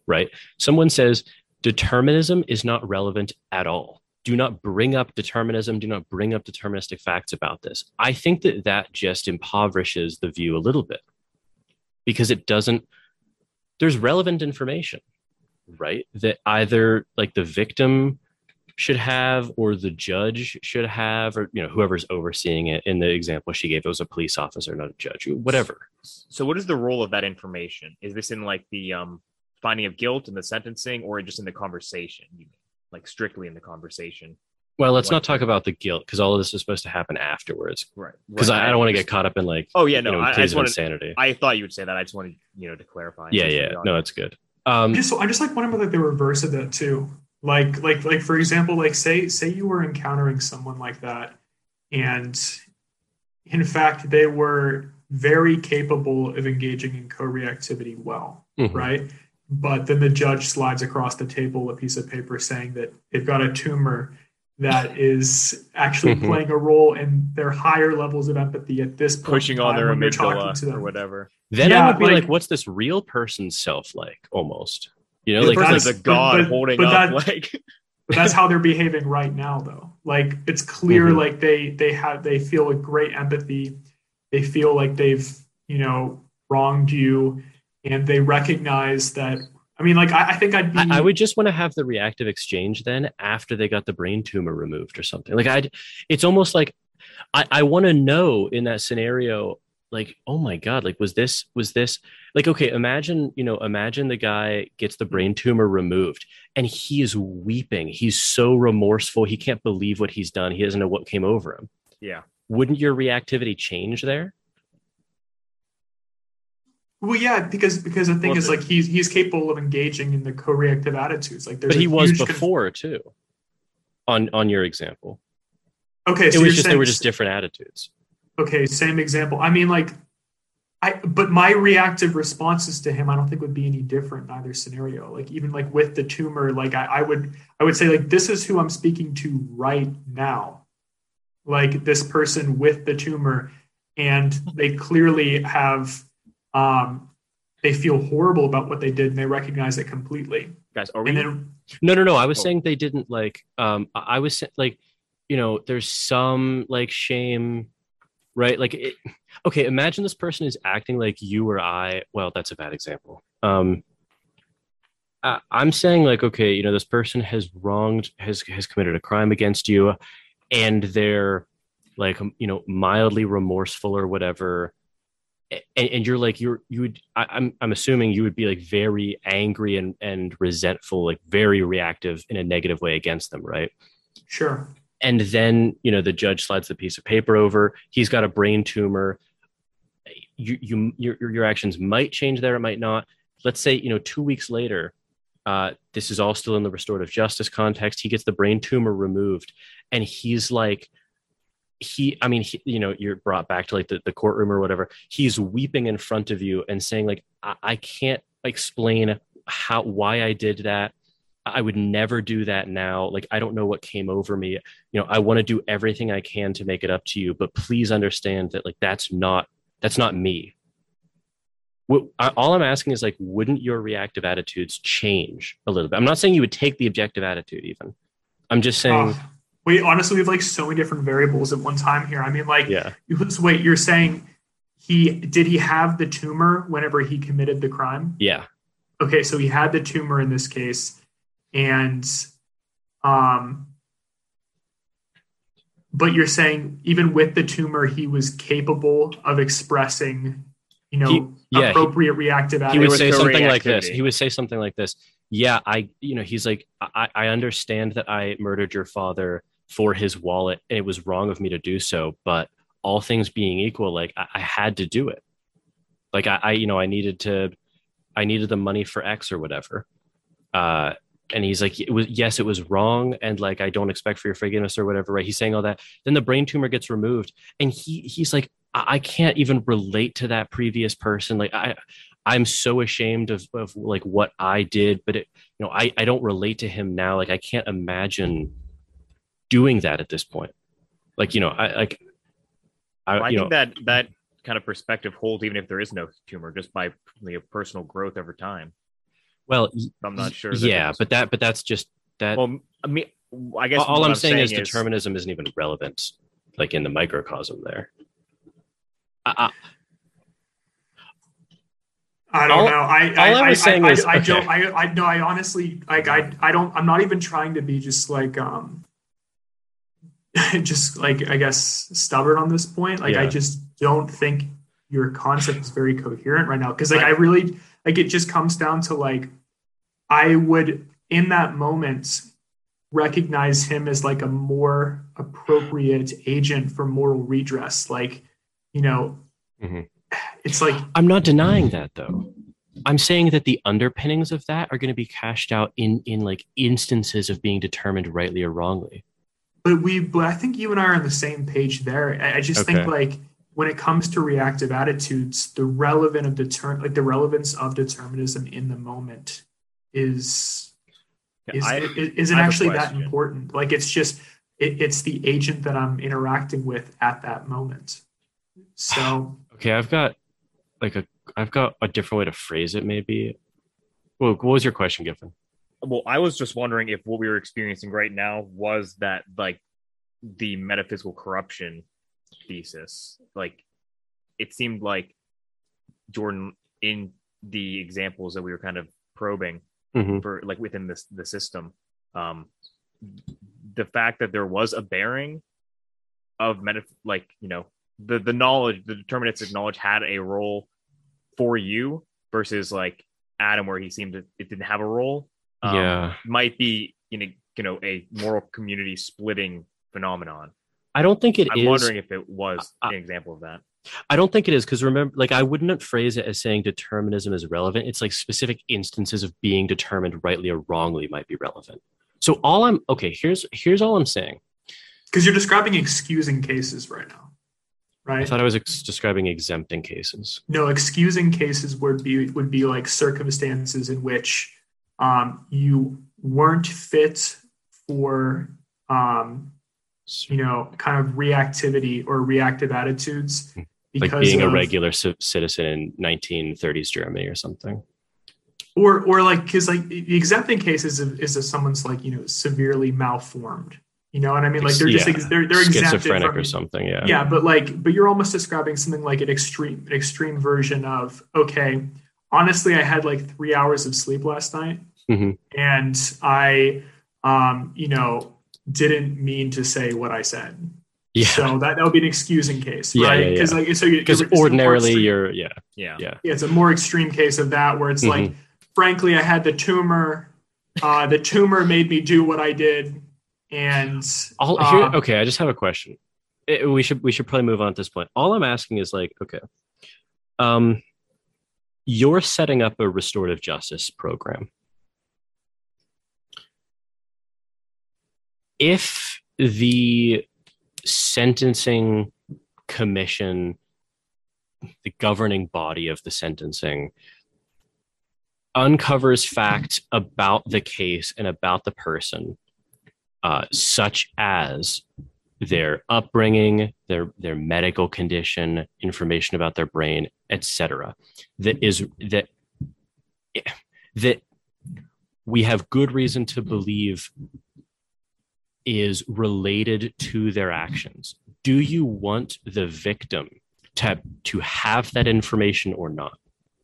right? Someone says determinism is not relevant at all. Do not bring up determinism. Do not bring up deterministic facts about this. I think that that just impoverishes the view a little bit because it doesn't, there's relevant information, right? That either like the victim should have or the judge should have or you know whoever's overseeing it in the example she gave it was a police officer not a judge whatever so what is the role of that information is this in like the um finding of guilt and the sentencing or just in the conversation you mean like strictly in the conversation Well, let's not talk about the guilt because all of this is supposed to happen afterwards. Right. Because right. I, I, don't want to get caught up in like. Oh yeah, no. You know, I, I just wanted, insanity. I thought you would say that. I just wanted you know to clarify. yeah, yeah. No, it's good. Um, I just I just like wondering like the reverse of that too. Like like like for example, like say say you were encountering someone like that, and in fact they were very capable of engaging in co-reactivity well, Mhm. right? But then the judge slides across the table a piece of paper saying that they've got a tumor that is actually Mhm. playing a role in their higher levels of empathy at this point pushing on their when to amygdala them. or whatever. then yeah, I would be like- like, what's this real person's self like? Almost. You know, like, that's- person's like a god but- holding but up that- like but that's how they're behaving right now though like it's clear Mhm. like they they have they feel a great empathy they feel like they've you know wronged you and they recognize that i mean like i, I think i'd be I, I would just want to have the reactive exchange then after they got the brain tumor removed or something. Like I, it's almost like I, I want to know in that scenario, like, oh my god, like was this was this like okay? Imagine you know, imagine the guy gets the brain tumor removed and he is weeping. He's so remorseful. He can't believe what he's done. He doesn't know what came over him. yeah. Wouldn't your reactivity change there? Well yeah because because the thing Well, is the- like he's he's capable of engaging in the co-reactive attitudes like there's But he was before too. On on your example, okay so it was just they were just different attitudes. okay same example i mean like I, but my reactive responses to him, I don't think would be any different in either scenario. Like even like with the tumor, like I, I would, I would say like this is who I'm speaking to right now, like this person with the tumor, and they clearly have, um, they feel horrible about what they did and they recognize it completely. Guys, are we then No, no, no. I was Oh. saying they didn't like. Um, I was like, you know, there's some like shame, right? Like, it, okay, imagine this person is acting like you or I. Well, that's a bad example. Um, I, I'm saying like, okay, you know, this person has wronged, has has committed a crime against you, and they're like, you know, mildly remorseful or whatever. And, and you're like you're you would I, I'm I'm assuming you would be like very angry and and resentful like very reactive in a negative way against them right? Sure, and then you know the judge slides the piece of paper over. He's got a brain tumor. You you your, your actions might change there it might not. Let's say you know two weeks later uh, this is all still in the restorative justice context. He gets the brain tumor removed and he's like he i mean he, you know you're brought back to like the, the courtroom or whatever he's weeping in front of you and saying like I, I can't explain how why i did that I would never do that now. Like, I don't know what came over me. You know, I want to do everything I can to make it up to you, but please understand that like that's not that's not me. What, I, all I'm asking is like, wouldn't your reactive attitudes change a little bit? I'm not saying you would take the objective attitude, even. I'm just saying, Oh, wait, honestly, we have like so many different variables at one time here. I mean, like, yeah, You, wait, you're saying he did he have the tumor whenever he committed the crime? yeah, Okay, so he had the tumor in this case, and um, but you're saying even with the tumor, he was capable of expressing, you know, He- yeah, he- appropriate reactive he would say something like this. He would say something like this. Yeah, I, you know, he's like, I, I understand that I murdered your father for his wallet, it was wrong of me to do so. But all things being equal, like I, I had to do it. Like I, I, you know, I needed to, I needed the money for X or whatever. Uh, and he's like, it was yes, it was wrong, and like I don't expect for your forgiveness or whatever. Right? He's saying all that. Then the brain tumor gets removed, and he he's like, I, I can't even relate to that previous person. Like I, I'm so ashamed of, of like what I did, but it, you know, I, I don't relate to him now. Like I can't imagine doing that at this point. Like, you know, I like, I, I you think know, that that kind of perspective holds even if there is no tumor, just by you know, personal growth over time. well, I'm not sure. yeah, but that, but that's just that. well, I mean, I guess all what I'm saying, is is determinism isn't even relevant, like in the microcosm there. I, I don't All- know. I all I, I I, was saying I, is- I, I don't. I I no. I honestly like. I I don't. I'm not even trying to be just like um. just like I guess stubborn on this point. Like I just don't think your concept is very coherent right now. Because like I really like it just comes down to like I would in that moment recognize him as like a more appropriate agent for moral redress. Like, you know, mm-hmm. it's like I'm not denying that though. I'm saying that the underpinnings of that are going to be cashed out in in like instances of being determined rightly or wrongly. But we, but I think you and I are on the same page there. I, I just okay. think like when it comes to reactive attitudes, the relevant of deter like the relevance of determinism in the moment is is I, isn't actually that important. Like it's just it, it's the agent that I'm interacting with at that moment. So okay, I've got like a I've got a different way to phrase it. Maybe. Well, what was your question, Giffen? Well, I was just wondering if what we were experiencing right now was that like the metaphysical corruption thesis. Like it seemed like Jordan in the examples that we were kind of probing mm-hmm. for like within this the system, um, the fact that there was a bearing of meta like you know the the knowledge the deterministic knowledge had a role for you versus like Adam where he seemed to it didn't have a role. Um, yeah, might be you know you know a moral community splitting phenomenon. I don't think it I'm is. wondering if it was an example of that. I don't think it is because remember, like, I wouldn't phrase it as saying determinism is relevant. It's like specific instances of being determined rightly or wrongly might be relevant. So all I'm okay. Here's here's all I'm saying. Because you're describing excusing cases right now, right? I thought I was ex- describing exempting cases. No, excusing cases would be would be like circumstances in which um, you weren't fit for um, you know, kind of reactivity or reactive attitudes. Like being of, a regular c- citizen in 1930s Germany or something. Or, or like, because like the exempting case is, is if someone's like, you know, severely malformed. You know what I mean? Like they're just yeah. they're they're schizophrenic from, or something. Yeah. Yeah, but like, but you're almost describing something like an extreme an extreme version of okay. Honestly, I had like three hours of sleep last night, mm-hmm. and I, um, you know, didn't mean to say what I said. Yeah. So that, that would be an excusing case, yeah, right? Because yeah, yeah. like so because ordinarily you're yeah yeah yeah yeah it's a more extreme case of that where it's mm-hmm. like frankly I had the tumor, uh, the tumor made me do what I did, and All, here, uh, okay I just have a question. It, we should we should probably move on at this point. All I'm asking is like okay, um, you're setting up a restorative justice program. If the sentencing commission, the governing body of the sentencing, uncovers facts about the case and about the person, uh, such as their upbringing, their their medical condition, information about their brain, etc. That is that that we have good reason to believe is related to their actions. Do you want the victim to, to have that information or not?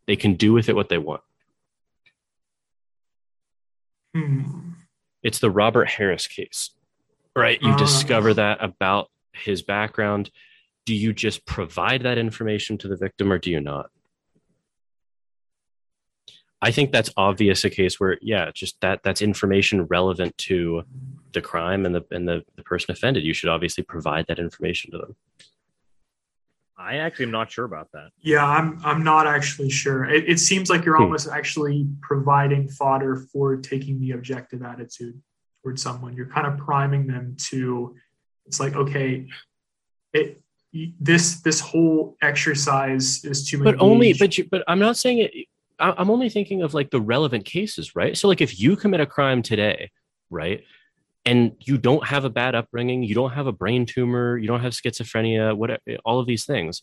They can do with it what they want. Hmm. It's the Robert Harris case, right? You uh. discover that about his background. Do you just provide that information to the victim or do you not? I think that's obvious a case where, yeah, just that that's information relevant to the crime and the and the, the person offended. You should obviously provide that information to them. I actually am not sure about that. Yeah, I'm I'm not actually sure. It, it seems like you're hmm. almost actually providing fodder for taking the objective attitude towards someone. You're kind of priming them to. It's like okay, it this this whole exercise is too. But only, but you, but I'm not saying it. I'm only thinking of like the relevant cases, right? So like if you commit a crime today, right? and you don't have a bad upbringing, you don't have a brain tumor, you don't have schizophrenia, whatever, all of these things,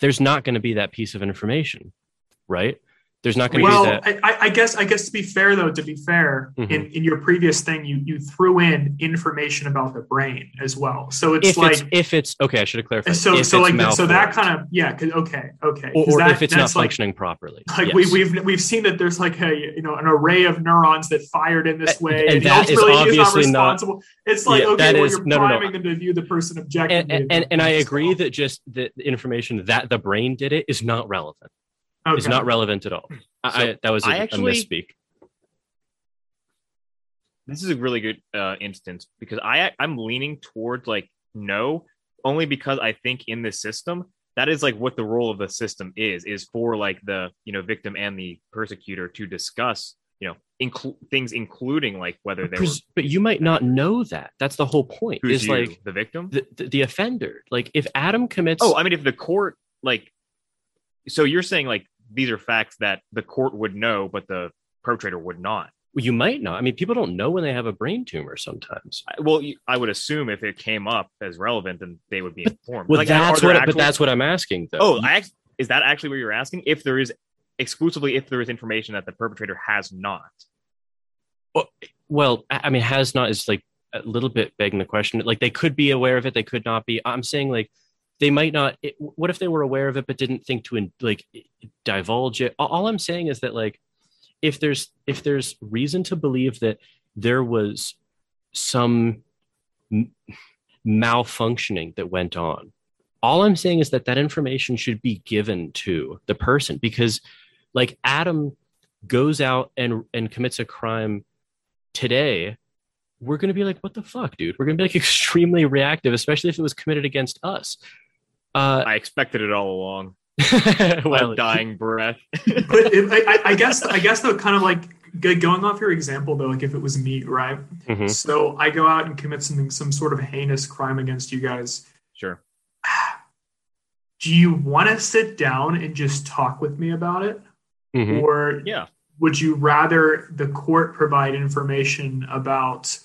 there's not going to be that piece of information, right? There's not going to well, be that. I, I guess I guess to be fair though, to be fair, mm-hmm. in, in your previous thing, you you threw in information about the brain as well. So it's if like it's, if it's okay, I should have clarified. So so like so that kind of yeah. Okay okay. Or, or that, if it's not functioning like, properly. Like yes. we, we've we've seen that there's like a you know an array of neurons that fired in this way, and, and, that is obviously not responsible. Not, it's like yeah, okay, well, is, you're no, priming no, no. them to view the person objectively. And, and, and I agree that just the information that the brain did it is not relevant okay. is not relevant at all. So I, that was a, I actually, a misspeak. this is a really good uh, instance because I I'm leaning towards like no, only because I think in this system that is like what the role of the system is is for like the you know victim and the persecutor to discuss you know include things including like whether they were but you might not know that that's the whole point who's is you, like the victim the, the, the offender like if adam commits oh i mean if the court like so you're saying like these are facts that the court would know but the perpetrator would not. You might not. I mean people don't know when they have a brain tumor sometimes. I- well you- i would assume if it came up as relevant then they would be informed. well Like, that's what actual- but that's what i'm asking though. Oh I, is that actually what you're asking? If there is exclusively if there is information that the perpetrator has not. Well i I mean has not is like a little bit begging the question. Like they could be aware of it. They could not be. I'm saying like they might not it, what if they were aware of it but didn't think to like divulge it? All, i'm saying is that like if there's if there's reason to believe that there was some malfunctioning that went on all i'm saying is that that information should be given to the person because like adam goes out and and commits a crime today we're going to be like what the fuck dude? We're going to be like extremely reactive especially if it was committed against us uh i expected it all along well dying breath but it, I, I guess I guess though, kind of like going off your example though, like if it was me, right? mhm. So I go out and commit something, some sort of heinous crime against you guys. sure Do you want to sit down and just talk with me about it, Mhm. or yeah would you rather the court provide information about,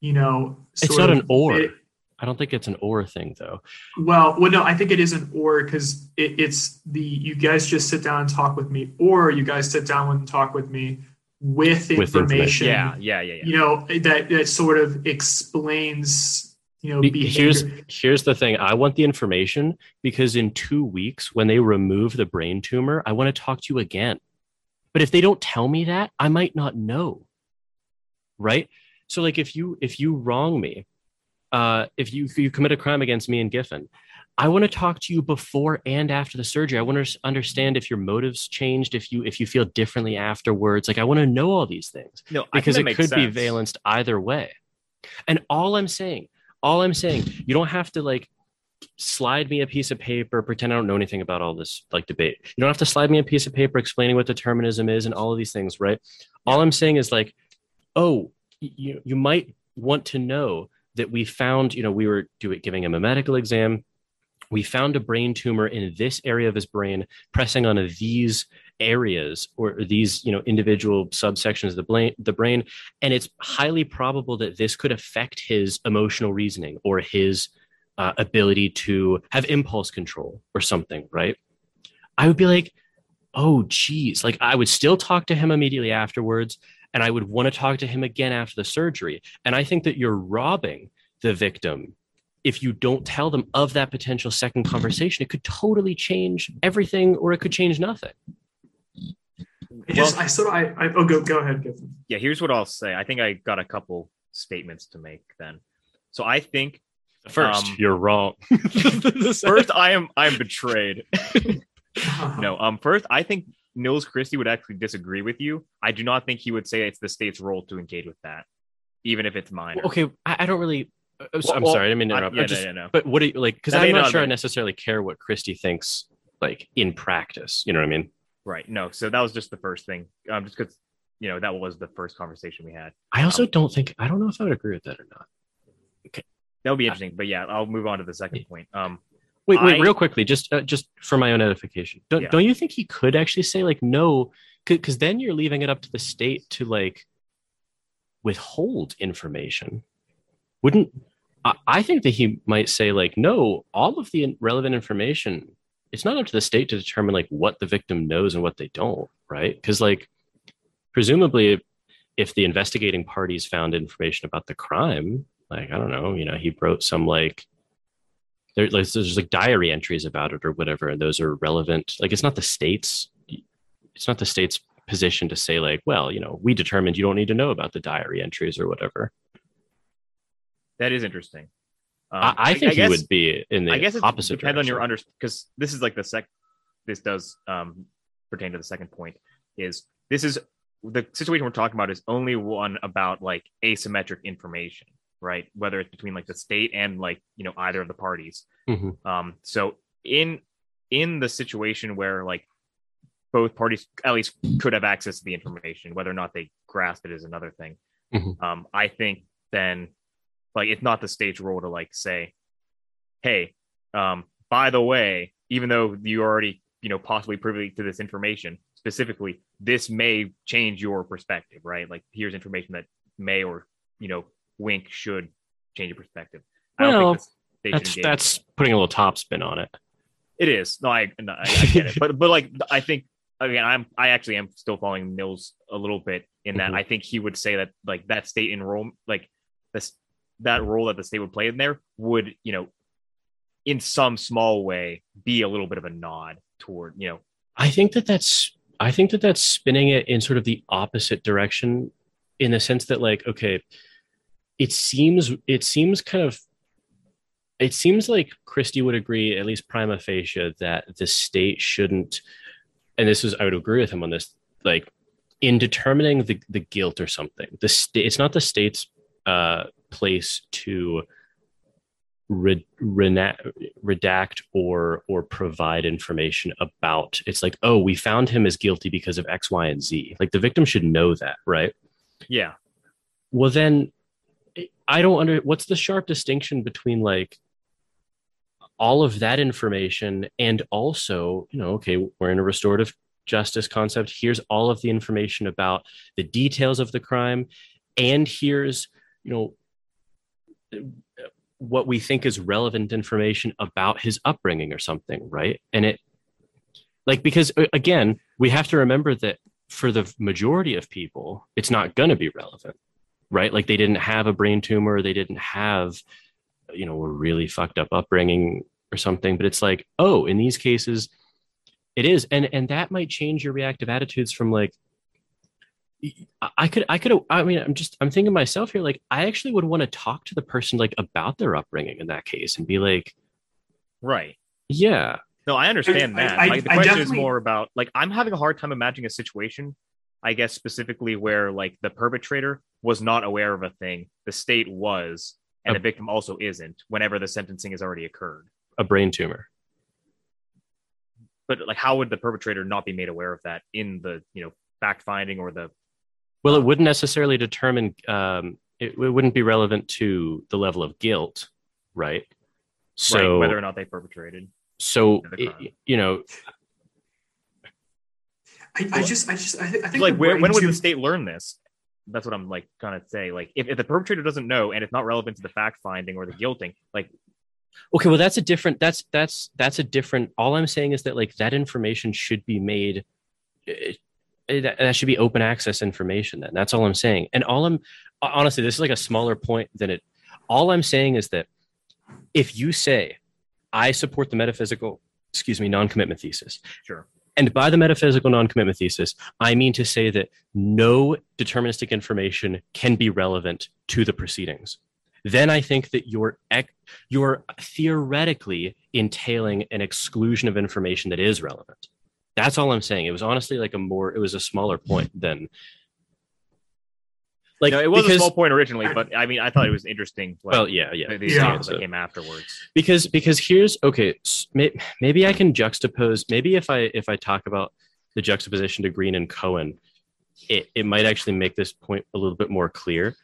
you know, it's not of an or it- i don't think it's an or thing though Well, well, no, I think it is an or because it, it's the you guys just sit down and talk with me, or you guys sit down and talk with me with With information. information. yeah yeah yeah yeah You know that that sort of explains you know Be- behavior. here's here's the thing i want the information because in two weeks when they remove the brain tumor i want to talk to you again but if they don't tell me that i might not know right so like if you if you wrong me uh if you if you commit a crime against me and giffen i want to talk to you before and after the surgery i want to understand if your motives changed if you if you feel differently afterwards like i want to know all these things no because it could be sense. valenced either way. And all I'm saying, all I'm saying, you don't have to like slide me a piece of paper, pretend I don't know anything about all this like debate. You don't have to slide me a piece of paper explaining what determinism is and all of these things, right? All I'm saying is like, oh, you you might want to know that we found, you know, we were doing giving him a medical exam. We found a brain tumor in this area of his brain, pressing on these areas or these, you know, individual subsections of the brain, the brain, and it's highly probable that this could affect his emotional reasoning or his uh, ability to have impulse control or something, right? I would be like, oh, geez. Like, I would still talk to him immediately afterwards, and I would want to talk to him again after the surgery. And I think that you're robbing the victim if you don't tell them of that potential second conversation. It could totally change everything, or it could change nothing. I just I sort of I, I oh go go ahead Giffen. yeah here's what i'll say i think i got a couple statements to make then so i think First, Um, you're wrong. first i am i'm betrayed no um first i think nils christie would actually disagree with you i do not think he would say it's the state's role to engage with that even if it's minor okay, I, I don't really. uh, I'm Well, well, sorry, I didn't mean to I- yeah, I just, no, no, no. But what do you like? Because I'm not not sure I necessarily care what Christie thinks, like in practice. You know what I mean? right no so that was just the first thing um just because you know that was the first conversation we had I also Um, don't think I don't know if I would agree with that or not. Okay. That would be interesting but yeah i'll move on to the second point um Wait, wait, I- real quickly, just uh, just for my own edification. Don't Yeah. don't you think he could actually say like no? Because then you're leaving it up to the state to like withhold information. Wouldn't I, I think that he might say like no? All of the relevant information. It's not up to the state to determine like what the victim knows and what they don't, right? Because like presumably, if the investigating parties found information about the crime, like I don't know, you know, he wrote some like there, like, there's like diary entries about it or whatever, and those are relevant. Like it's not the state's, it's not the state's position to say like, well, you know, we determined you don't need to know about the diary entries or whatever. that is interesting um, I, I think guess, would be in the I guess it opposite. depends on your under because this is like the sec. This does um, pertain to the second point. Is this is the situation we're talking about is only one about like asymmetric information, right? Whether it's between like the state and like you know either of the parties. Mhm. Um, so in in the situation where like both parties at least could have access to the information, whether or not they grasp it is another thing. Mhm. Um, I think then like it's not the state's role to like say, hey, um, by the way, even though you already you know possibly privy to this information specifically this may change your perspective right like here's information that may or you know wink should change your perspective. I don't Well, think the state should That's that's putting a little top spin on it. it is. No i no, I, I get it. But but like i think again i'm i actually am still following Nils a little bit in that Mhm. i think he would say that like that state enroll like this that role that the state would play in there would you know in some small way be a little bit of a nod toward you know. I think that that's I think that that's spinning it in sort of the opposite direction in the sense that like okay it seems it seems kind of it seems like Christie would agree at least prima facie that the state shouldn't and this is I would agree with him on this like in determining the the guilt or something the state it's not the state's uh place to re- rena- redact or or provide information about it's like oh we found him as guilty because of x y and z. Like the victim should know that right? Yeah. Well then i don't under what's the sharp distinction between like all of that information and also you know okay we're in a restorative justice concept. Here's all of the information about the details of the crime. And here's you know what we think is relevant information about his upbringing or something right? And it like because uh, again we have to remember that for the majority of people it's not going to be relevant right? Like they didn't have a brain tumor they didn't have you know a really fucked up upbringing or something but it's like oh in these cases it is. And and that might change your reactive attitudes from like I- I could, I could, I mean, I'm just, I'm thinking myself here, like, I actually would want to talk to the person, like, about their upbringing in that case and be like, right. yeah, No, I understand I- that. I- like the I question is more about like I'm having a hard time imagining a situation, I guess specifically where like the perpetrator was not aware of a thing, the state was, and Oh. the victim also isn't. Whenever the sentencing has already occurred, a brain tumor. but like how would the perpetrator not be made aware of that in the you know fact finding or the Well, it wouldn't necessarily determine, um, it, it wouldn't be relevant to the level of guilt, right? So, right, whether or not they perpetrated? so, you know, I, I just, I just, I, thi- I think like where when would the state learn this? That's what I'm like trying to say. Like if, if the perpetrator doesn't know and it's not relevant to the fact finding or the guilting, like okay, well, that's a different, that's, that's, that's a different, all I'm saying is that, like, that information should be made, eh, eh, that, that should be open access information then. That's all I'm saying. And all I'm, honestly, this is like a smaller point than it, all I'm saying is that if you say, I support the metaphysical, excuse me, non commitment thesis, sure. And by the metaphysical non commitment thesis, I mean to say that no deterministic information can be relevant to the proceedings. Then I think that you're, you're theoretically entailing an exclusion of information that is relevant. That's all I'm saying. It was honestly like a more, it was a smaller point than. Like, no, it was because, a small point originally, but I mean, I thought it was interesting. Like, well, yeah, yeah. the, the Yeah. examples So- that came afterwards. because because here's okay maybe i can juxtapose maybe if i if i talk about the juxtaposition to Greene and cohen it, it might actually make this point a little bit more clear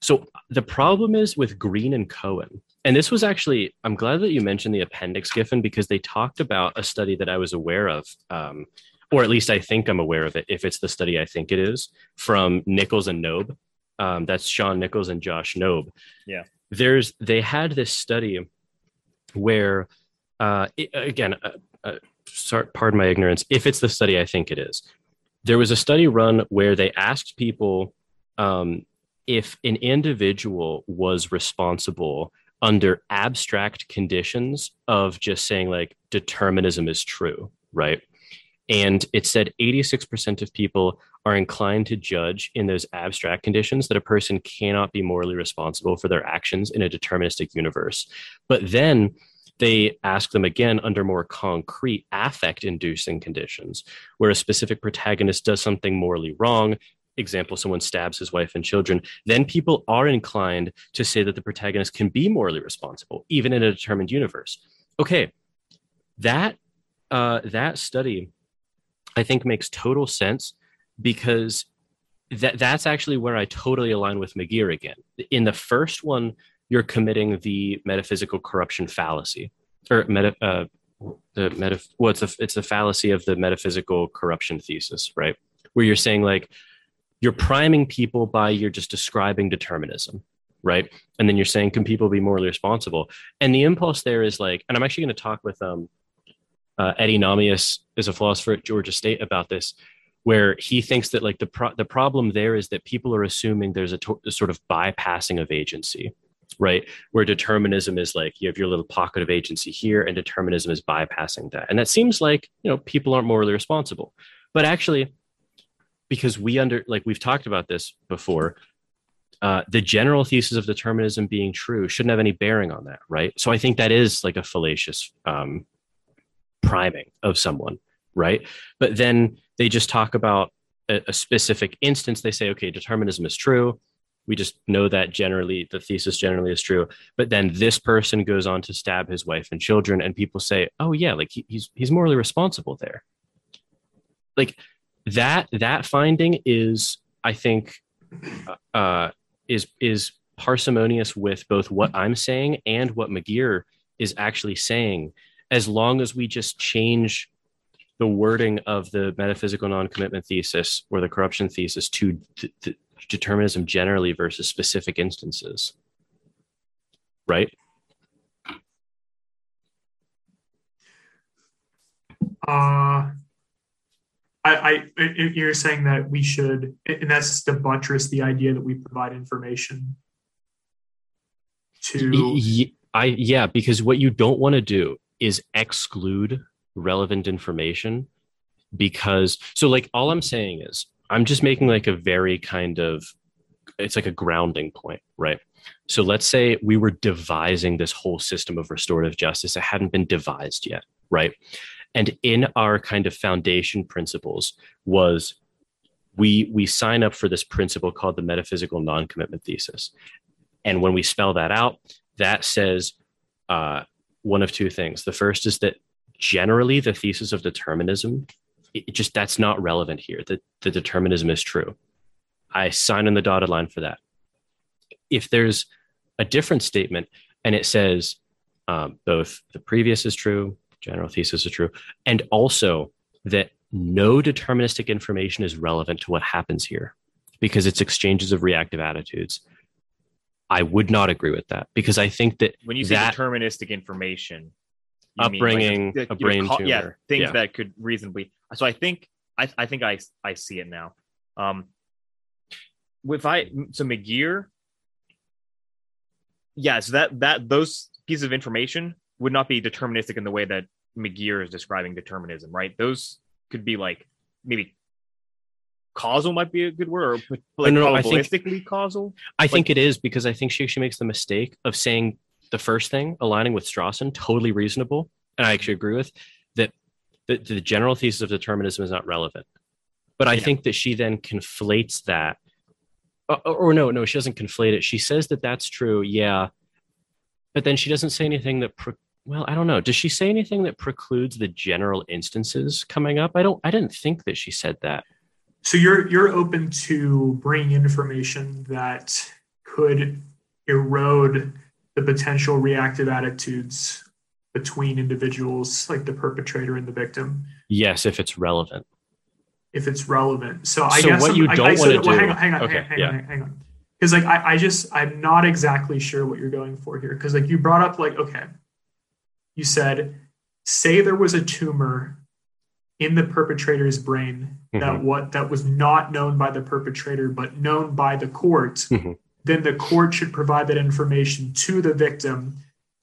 so the problem is with Greene and cohen and this was actually i'm glad that you mentioned the appendix giffen because they talked about a study that i was aware of um, or at least i think i'm aware of it if it's the study i think it is from nichols and Knobe um, that's shaun nichols and josh Knobe. Yeah. there's they had this study where uh, it- again uh, uh, sorry, pardon my ignorance if it's the study i think it is. There was a study run where they asked people um, if an individual was responsible under abstract conditions of just saying like determinism is true right? And it said 86% of people are inclined to judge in those abstract conditions that a person cannot be morally responsible for their actions in a deterministic universe. But then they ask them again under more concrete affect inducing conditions, where a specific protagonist does something morally wrong. example, someone stabs his wife and children, then people are inclined to say that the protagonist can be morally responsible, even in a determined universe. Okay, that uh, that study, I think, makes total sense because that that's actually where I totally align with McGeer again. In the first one, you're committing the metaphysical corruption fallacy, or meta, uh, the meta. Well, it's a it's a fallacy of the metaphysical corruption thesis, right? Where you're saying like you're priming people by you're just describing determinism, right? And then you're saying can people be morally responsible? And the impulse there is like, and I'm actually going to talk with um, uh, Eddie Nahmias is a philosopher at Georgia State about this where he thinks that like the pro- the problem there is that people are assuming there's a, to- a sort of bypassing of agency right? Where determinism is like you have your little pocket of agency here and determinism is bypassing that. And that seems like you know people aren't morally responsible. But actually because we under like we've talked about this before uh, the general thesis of determinism being true shouldn't have any bearing on that right? So i think that is like a fallacious um, priming of someone right? But then they just talk about a, a specific instance. They say, okay, determinism is true. We just know that generally the thesis generally is true. But then this person goes on to stab his wife and children, and people say, oh yeah, like he, he's he's morally responsible there. Like that that finding is, I think, uh, uh is is parsimonious with both what I'm saying and what McGeer is actually saying, as long as we just change the wording of the metaphysical non-commitment thesis or the corruption thesis to determinism generally versus specific instances right uh I, I, you're saying that we should, and that's to buttress the idea that we provide information to. I yeah, because what you don't want to do is exclude relevant information because so like all i'm saying is i'm just making like a very kind of it's like a grounding point right? So let's say we were devising this whole system of restorative justice it hadn't been devised yet right? And in our kind of foundation principles was we we sign up for this principle called the metaphysical non-commitment thesis. And when we spell that out that says uh, one of two things. The first is that generally the thesis of determinism it just that's not relevant here. That the determinism is true. I sign on the dotted line for that. If there's a different statement and it says um, both the previous is true general thesis is true and also that no deterministic information is relevant to what happens here because it's exchanges of reactive attitudes i would not agree with that because i think that when you say that, deterministic information upbringing, like a, a brain tumor. yeah, things yeah. that could reasonably. So I think I, I think I I see it now. Um, if I so McGeer, yeah, so that that those pieces of information would not be deterministic in the way that McGeer is describing determinism, right? Those could be like maybe causal might be a good word, or like no, probabilistically think, causal. I like, think it is because I think she actually makes the mistake of saying the first thing, aligning with Strawson, totally reasonable. And I actually agree with that the, the general thesis of determinism is not relevant. But I yeah. think that she then conflates that. Or, or, no, no, she doesn't conflate it. She says that that's true. Yeah. But then she doesn't say anything that, pre- well, I don't know. Does she say anything that precludes the general instances coming up? I don't, I didn't think that she said that. So you're, you're open to bringing information that could erode the potential reactive attitudes between individuals, like the perpetrator and the victim. Yes, if it's relevant. If it's relevant. So I so guess what you don't want to do. Hang on, hang on, okay, hang, yeah. on, hang on. Because like I, I just I'm not exactly sure what you're going for here. Because like you brought up like okay, you said say there was a tumor in the perpetrator's brain mm-hmm. that what that was not known by the perpetrator but known by the court. Mm-hmm then the court should provide that information to the victim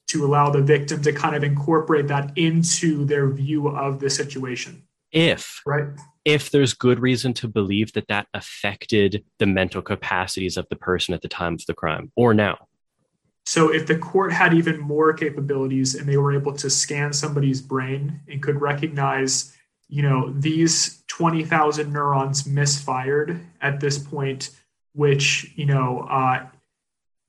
to allow the victim to kind of incorporate that into their view of the situation. If right if there's good reason to believe that that affected the mental capacities of the person at the time of the crime or now. So if the court had even more capabilities and they were able to scan somebody's brain and could recognize you know, these 20,000 neurons misfired at this point, which, you know, uh,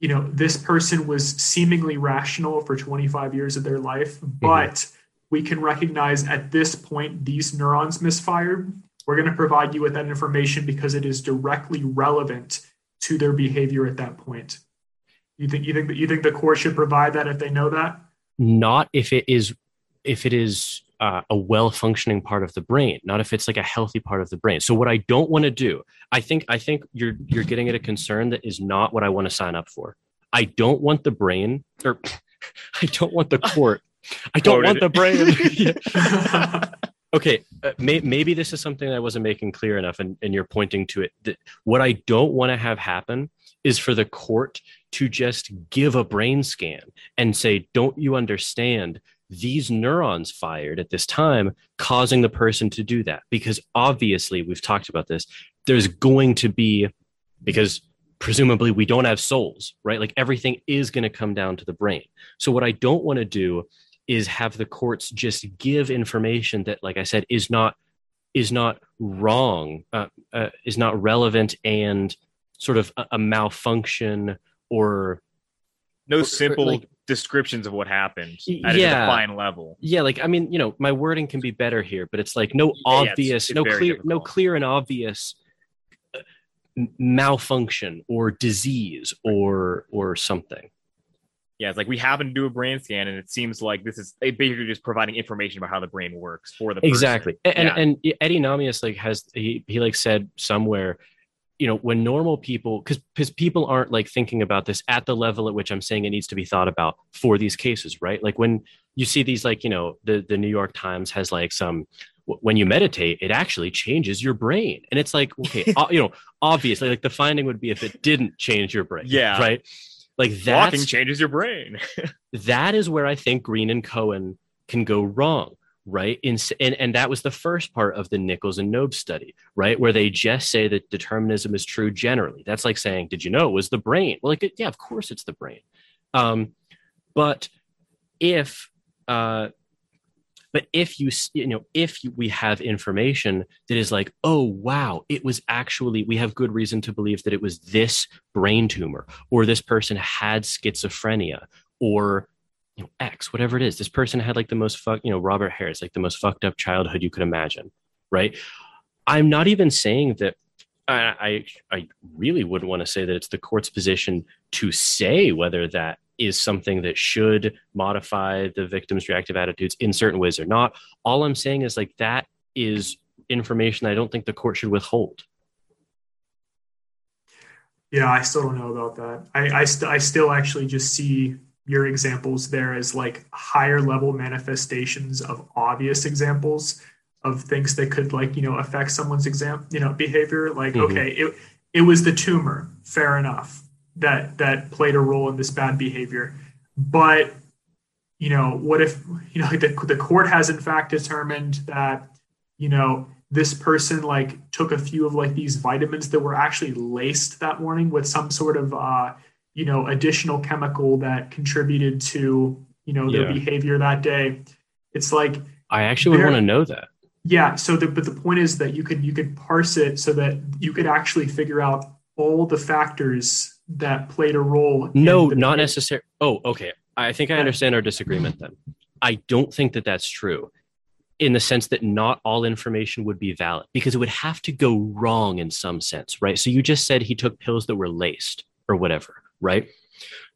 you know, this person was seemingly rational for 25 years of their life, mm-hmm. but mm-hmm. we can recognize at this point these neurons misfired. We're going to provide you with that information because it is directly relevant to their behavior at that point. You think you think that you think the court should provide that if they know that? Not if it is if it is uh, a well functioning part of the brain, not if it's like a healthy part of the brain. So what I don't want to do, I think I think you're you're getting at a concern that is not what I want to sign up for. I don't want the brain or I don't want the court. I don't want the brain. okay, uh, may, maybe this is something I wasn't making clear enough, and, and you're pointing to it. That what I don't want to have happen is for the court to just give a brain scan and say, Don't you understand? These neurons fired at this time, causing the person to do that. Because obviously, we've talked about this, there's going to be, because presumably we don't have souls, right? Like everything is going to come down to the brain. So, what I don't want to do is have the courts just give information that, like I said, is not is not wrong, uh, uh, is not relevant, and sort of a, a malfunction or no simple like, descriptions of what happened at yeah, a defined level. Yeah, like I mean, you know, my wording can be better here, but it's like no yeah, obvious, it's, it's no clear, difficult. no clear and obvious uh, malfunction or disease or or something. Yeah, it's like we happen to do a brain scan, and it seems like this is basically just providing information about how the brain works for the person. exactly. And, yeah. and, and Eddie Nahmias like has he he like said somewhere you know when normal people because because people aren't like thinking about this at the level at which i'm saying it needs to be thought about for these cases right? Like when you see these like you know the the new york times has like some when you meditate it actually changes your brain. And it's like okay you know obviously like the finding would be if it didn't change your brain yeah. right? Like that changes your brain. That is where i think greene and cohen can go wrong right? In, and, and that was the first part of the Nichols and Knobe's study, right? Where they just say that determinism is true generally. That's like saying, did you know it was the brain? Well, like, yeah, of course it's the brain. Um, but if, uh, but if you, you know, if you, we have information that is like, oh, wow, it was actually, we have good reason to believe that it was this brain tumor, or this person had schizophrenia, or you know, X, whatever it is. This person had like the most fuck, you know, Robert Harris, like the most fucked up childhood you could imagine, right? I'm not even saying that. I, I, I really wouldn't want to say that it's the court's position to say whether that is something that should modify the victim's reactive attitudes in certain ways or not. All I'm saying is like that is information I don't think the court should withhold. Yeah, I still don't know about that. I I, st- I still actually just see your examples there as like higher level manifestations of obvious examples of things that could like you know affect someone's exam you know behavior. Like mm-hmm. okay it, it was the tumor. Fair enough. That that played a role in this bad behavior. But you know what if you know like the, the court has in fact determined that you know this person like took a few of like these vitamins that were actually laced that morning with some sort of uh you know additional chemical that contributed to you know their yeah. behavior that day. It's like i actually would want to know that. Yeah so the, but the point is that you could you could parse it so that you could actually figure out all the factors that played a role no not necessarily oh okay. I think i understand our disagreement then. I don't think that that's true in the sense that not all information would be valid because it would have to go wrong in some sense right? So you just said he took pills that were laced or whatever right?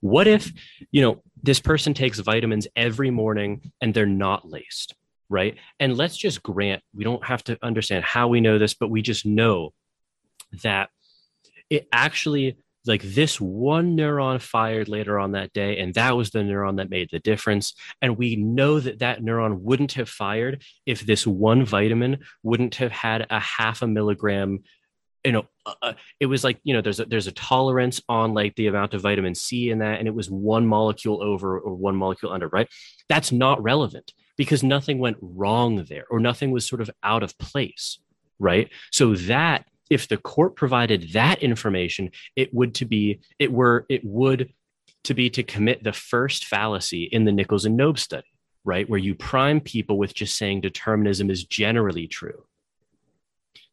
What if, you know, this person takes vitamins every morning and they're not laced, right? And let's just grant we don't have to understand how we know this, but we just know that it actually like this one neuron fired later on that day and that was the neuron that made the difference and we know that that neuron wouldn't have fired if this one vitamin wouldn't have had a half a milligram you know uh, uh, it was like you know there's a there's a tolerance on like the amount of vitamin c in that and it was one molecule over or one molecule under right that's not relevant because nothing went wrong there or nothing was sort of out of place right so that if the court provided that information it would to be it were it would to be to commit the first fallacy in the nichols and Knobe's study right? Where you prime people with just saying determinism is generally true.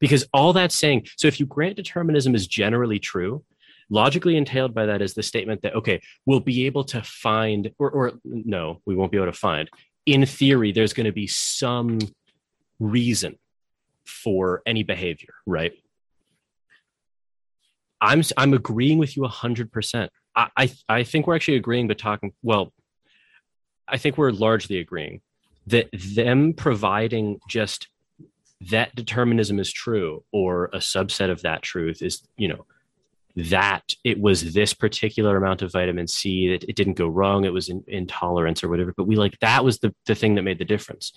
Because all that's saying, so if you grant determinism is generally true, logically entailed by that is the statement that, okay, we'll be able to find, or, or no, we won't be able to find. In theory, there's going to be some reason for any behavior, right? I'm I'm agreeing with you hundred percent. I, I I think we're actually agreeing, but talking well. I think we're largely agreeing that them providing just that determinism is true or a subset of that truth is you know that it was this particular amount of vitamin C that it didn't go wrong it was in, intolerance or whatever but we like that was the the thing that made the difference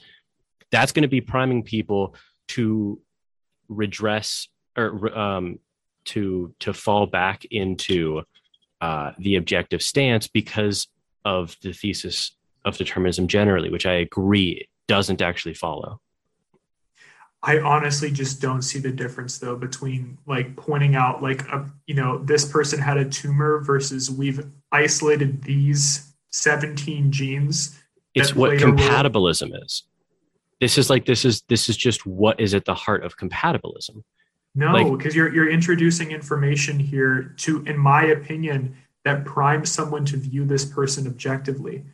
that's going to be priming people to redress or um, to to fall back into uh, the objective stance because of the thesis of determinism generally, which I agree doesn't actually follow. I honestly just don't see the difference though between like pointing out like a you know this person had a tumor versus we've isolated these 17 genes. It's what compatibilism is. This is like this is this is just what is at the heart of compatibilism. No, because like, you're you're introducing information here to, in my opinion, that primes someone to view this person objectively.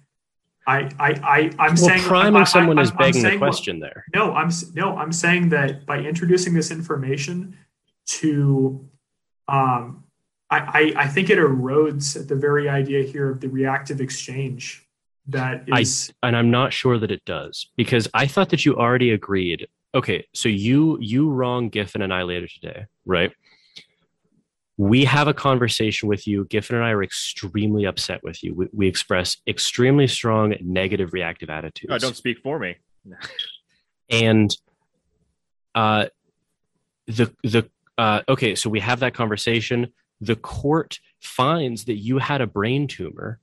I I, I I'm well, saying priming I, someone I, is begging the question there. No, I'm no, I'm saying that by introducing this information to um I, I, I think it erodes the very idea here of the reactive exchange that is I, and I'm not sure that it does because I thought that you already agreed okay, so you you wrong Giffen and I later today, right? We have a conversation with you. Giffen and I are extremely upset with you. We, we express extremely strong negative reactive attitudes. Oh, don't speak for me. and uh, the the uh, okay, so we have that conversation. The court finds that you had a brain tumor,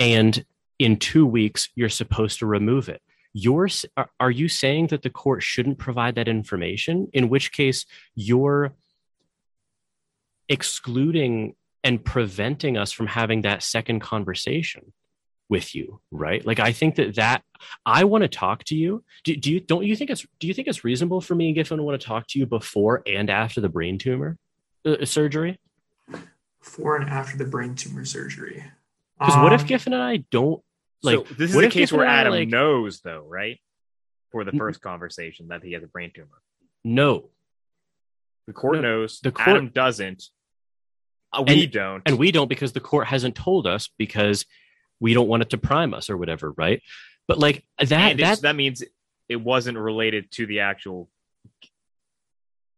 and in two weeks you're supposed to remove it you're are you saying that the court shouldn't provide that information in which case you're excluding and preventing us from having that second conversation with you right like i think that that i want to talk to you do, do you don't you think it's do you think it's reasonable for me and giffen to want to talk to you before and after the brain tumor uh, surgery before and after the brain tumor surgery because um, what if um, giffen and i don't like so this is a case where Adam like, knows, though, right? For the first conversation that he has a brain tumor. No, the court no, knows. The court Adam doesn't. Uh, we and, don't, and we don't because the court hasn't told us because we don't want it to prime us or whatever, right? But like that, that that means it wasn't related to the actual.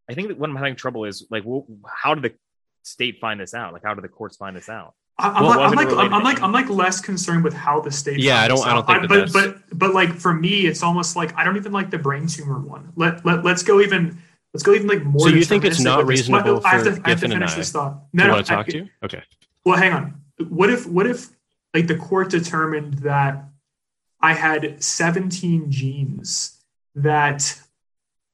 I think that what I'm having trouble is like, well, how did the state find this out? Like, how did the courts find this out? I'm, well, like, I'm, like, I'm, I'm like I'm like less concerned with how the state. Yeah, I don't. I don't think. I, but but but like for me, it's almost like I don't even like the brain tumor one. Let let let's go even. Let's go even like more. So you think it's not reasonable for I have to, I have to finish this thought. No, no, want to talk I, to you? Okay. Well, hang on. What if what if like the court determined that I had 17 genes that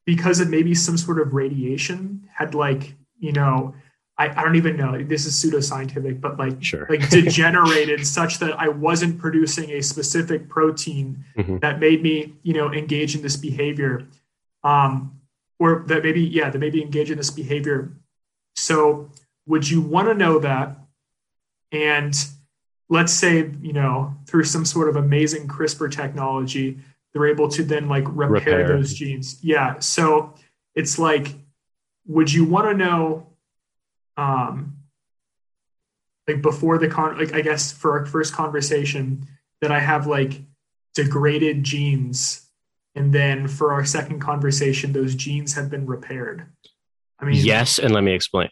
because of maybe some sort of radiation had like you know I, I don't even know. This is pseudoscientific, but like sure. like degenerated such that I wasn't producing a specific protein mm-hmm. that made me, you know, engage in this behavior. Um, or that maybe, yeah, that maybe engage in this behavior. So would you want to know that? And let's say, you know, through some sort of amazing CRISPR technology, they're able to then like repair, repair. those genes. Yeah. So it's like, would you want to know um, like before the con like I guess for our first conversation that I have like degraded genes and then for our second conversation those genes have been repaired. I mean Yes, and let me explain.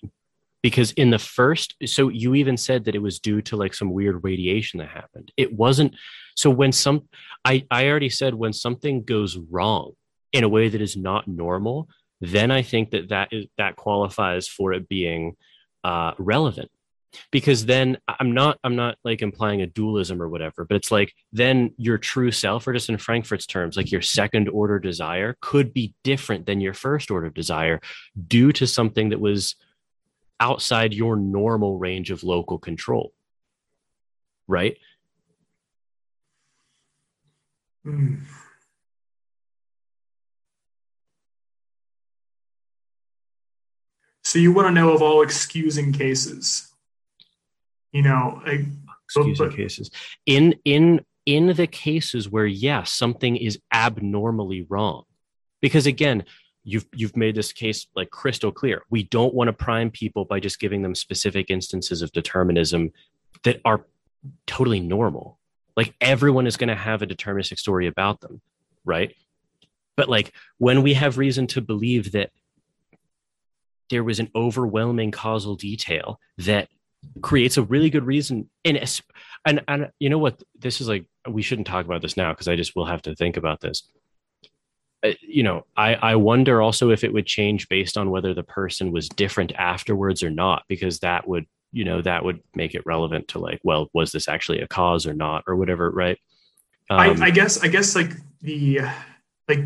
Because in the first so you even said that it was due to like some weird radiation that happened. It wasn't so when some I I already said when something goes wrong in a way that is not normal, then I think that that is that qualifies for it being uh, relevant because then i'm not i'm not like implying a dualism or whatever but it's like then your true self or just in frankfurt's terms like your second order desire could be different than your first order desire due to something that was outside your normal range of local control right Mm. So you want to know of all excusing cases? You know, like, excusing but, cases in in in the cases where yes, something is abnormally wrong, because again, you've you've made this case like crystal clear. We don't want to prime people by just giving them specific instances of determinism that are totally normal. Like everyone is going to have a deterministic story about them, right? But like when we have reason to believe that there was an overwhelming causal detail that creates a really good reason. And and and you know what? This is like we shouldn't talk about this now because i just will have to think about this. You know i i wonder also if it would change based on whether the person was different afterwards or not because that would you know that would make it relevant to like well was this actually a cause or not or whatever right? Um, I, I guess i guess like the like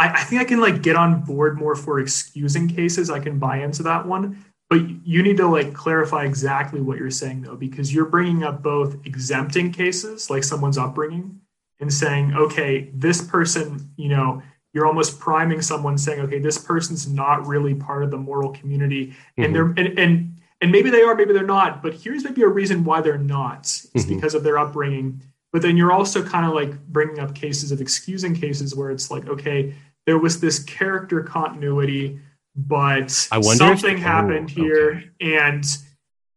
I, I think i can like get on board more for excusing cases. I can buy into that one but you need to like clarify exactly what you're saying though because you're bringing up both exempting cases like someone's upbringing and saying okay this person you know you're almost priming someone saying okay this person's not really part of the moral community and mm-hmm. they're and, and and maybe they are, maybe they're not, but here's maybe a reason why they're not. It's mm-hmm. because of their upbringing. But then you're also kind of like bringing up cases of excusing cases where it's like, okay, there was this character continuity, but something if, happened oh, here. Okay. And,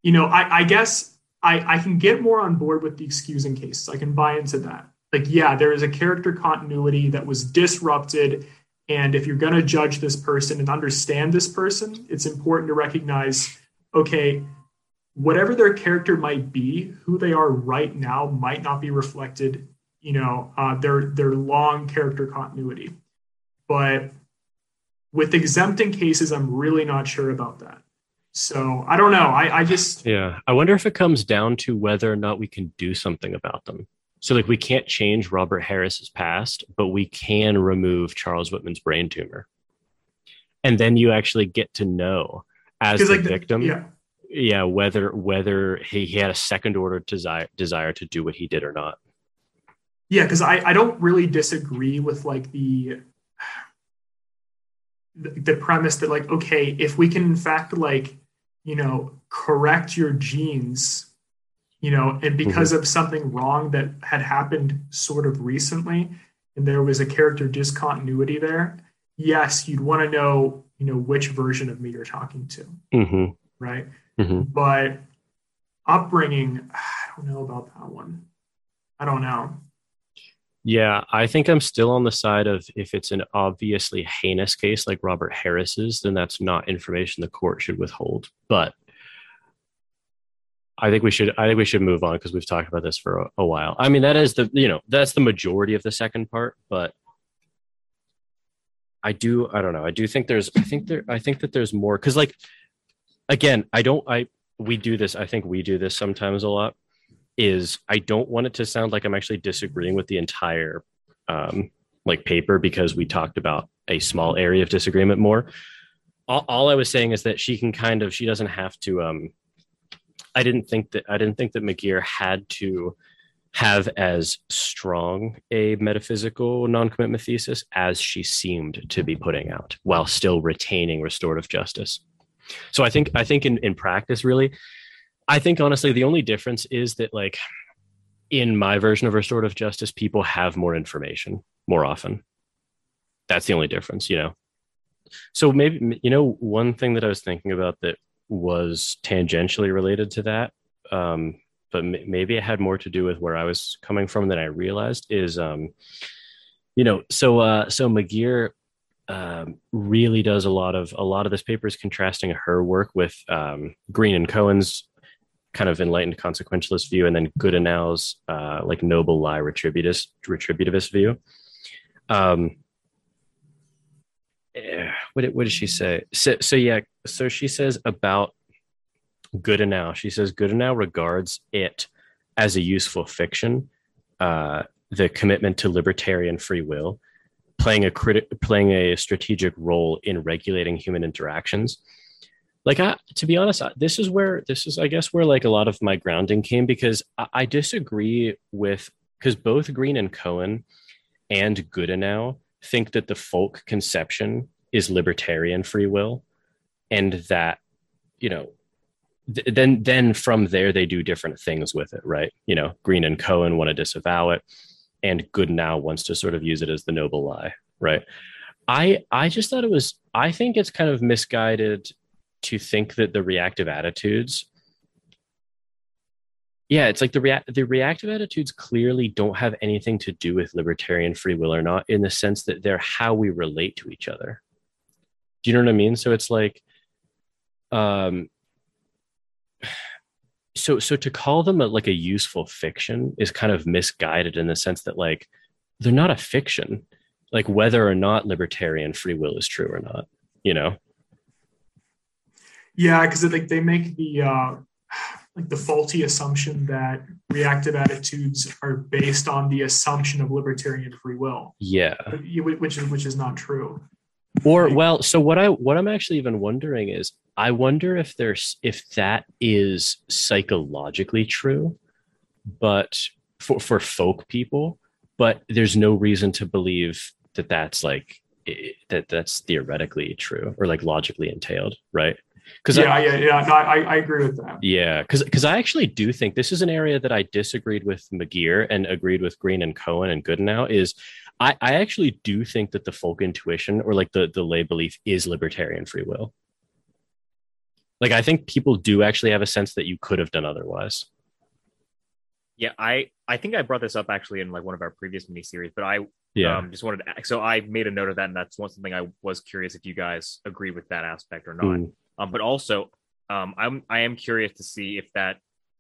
you know, I, I guess I, I can get more on board with the excusing cases. I can buy into that. Like, yeah, there is a character continuity that was disrupted. And if you're going to judge this person and understand this person, it's important to recognize okay, whatever their character might be, who they are right now might not be reflected, you know, uh, their their long character continuity. But with exempting cases, I'm really not sure about that. So I don't know. I, I just yeah. I wonder if it comes down to whether or not we can do something about them. So like we can't change Robert Harris's past, but we can remove Charles Whitman's brain tumor. And then you actually get to know as the like victim. The, yeah. Yeah, whether whether he, he had a second order desire desire to do what he did or not. Yeah, because I, I don't really disagree with like the the premise that like okay if we can in fact like you know correct your genes you know and because mm-hmm. of something wrong that had happened sort of recently and there was a character discontinuity there yes you'd want to know you know which version of me you're talking to mm-hmm. right mm-hmm. but upbringing i don't know about that one i don't know yeah i think i'm still on the side of if it's an obviously heinous case like robert harris's then that's not information the court should withhold but I think we should. I think we should move on because we've talked about this for a, a, while. I mean, that is the you know that's the majority of the second part, but I do I don't know. I do think there's I think there I think that there's more cuz like again, I don't I we do this I think we do this sometimes a lot is I don't want it to sound like I'm actually disagreeing with the entire um like paper because we talked about a small area of disagreement more. All, all I was saying is that she can kind of she doesn't have to um I didn't think that I didn't think that McGeer had to have as strong a metaphysical non-commitment thesis as she seemed to be putting out while still retaining restorative justice so i think i think in, in practice really i think honestly the only difference is that like in my version of restorative justice people have more information more often that's the only difference you know so maybe you know one thing that i was thinking about that was tangentially related to that um, but m- maybe it had more to do with where I was coming from than I realized. Is um, you know, so uh, so McGeer um, really does a lot of a lot of this paper is contrasting her work with um, Greene and Cohen's kind of enlightened consequentialist view, and then Goodenough's uh, like noble lie retributivist retributivist view. Um, eh, what did, what did she say? So, so yeah, so she says about Goodenough. She says Goodenough regards it as a useful fiction, uh, the commitment to libertarian free will, playing a criti- playing a strategic role in regulating human interactions. Like, I, to be honest, this is where this is, I guess, where like a lot of my grounding came because I, I disagree with because both Greene and Cohen and Goodenough think that the folk conception is libertarian free will, and that you know th- then then from there they do different things with it, right? You know, Greene and Cohen want to disavow it, and Goodenough wants to sort of use it as the noble lie, right? I I just thought it was I think it's kind of misguided to think that the reactive attitudes yeah it's like the rea- the reactive attitudes clearly don't have anything to do with libertarian free will or not in the sense that they're how we relate to each other. Do you know what i mean? So it's like um so so to call them a, like a useful fiction is kind of misguided in the sense that like they're not a fiction like whether or not libertarian free will is true or not you know yeah because like they make the uh like the faulty assumption that reactive attitudes are based on the assumption of libertarian free will. Yeah. Which is which is not true. Or well so what i what i'm actually even wondering is i wonder if there's if that is psychologically true but for for folk people but there's no reason to believe that that's like that that's theoretically true or like logically entailed right because yeah, I, yeah, yeah, no, I, I agree with that. Yeah, because because I actually do think this is an area that I disagreed with McGeer and agreed with Greene and Cohen and Goodenough is I, I actually do think that the folk intuition or like the the lay belief is libertarian free will. Like I think people do actually have a sense that you could have done otherwise. Yeah, I I think I brought this up actually in like one of our previous mini series, but I yeah um, just wanted to so I made a note of that, and that's one something I was curious if you guys agree with that aspect or not. Mm. Um, but also, um, I'm I am curious to see if that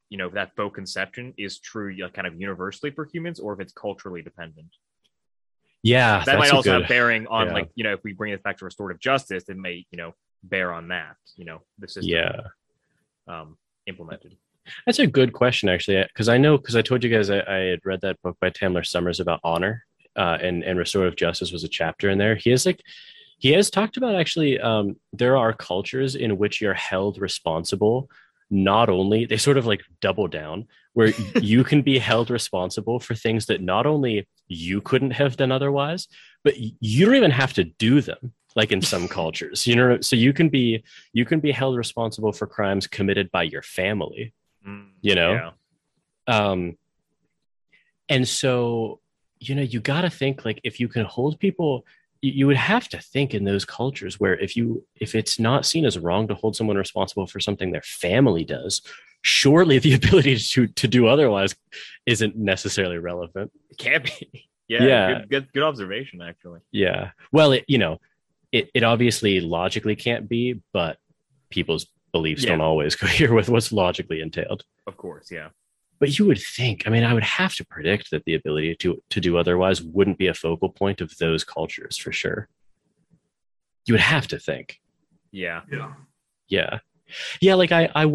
you know if that folk conception is true, kind of universally for humans, or if it's culturally dependent. Yeah, that might also good, have bearing on yeah. like you know if we bring it back to restorative justice, it may you know bear on that. You know the system. Yeah. Um, implemented. That's a good question, actually, because I know because I told you guys I, I, had read that book by Tamler Sommers about honor, uh, and and restorative justice was a chapter in there. He has like he has talked about actually um, there are cultures in which you're held responsible. Not only they sort of like double down where you can be held responsible for things that not only you couldn't have done otherwise, but you don't even have to do them like in some cultures you know so you can be you can be held responsible for crimes committed by your family Mm, you know? Yeah. Um, and so, you know, you got to think like if you can hold people, you, would have to think in those cultures where if you, if it's not seen as wrong to hold someone responsible for something their family does, surely the ability to, to do otherwise isn't necessarily relevant. It can't be. Yeah. Yeah. Good, good, good observation, actually. Yeah. Well, it, you know, it, it obviously logically can't be, but people's beliefs yeah. don't always cohere with what's logically entailed. Of course, yeah. But you would think, I mean, I would have to predict that the ability to to do otherwise wouldn't be a focal point of those cultures for sure. You would have to think. Yeah. Yeah. Yeah. Yeah, like I, I,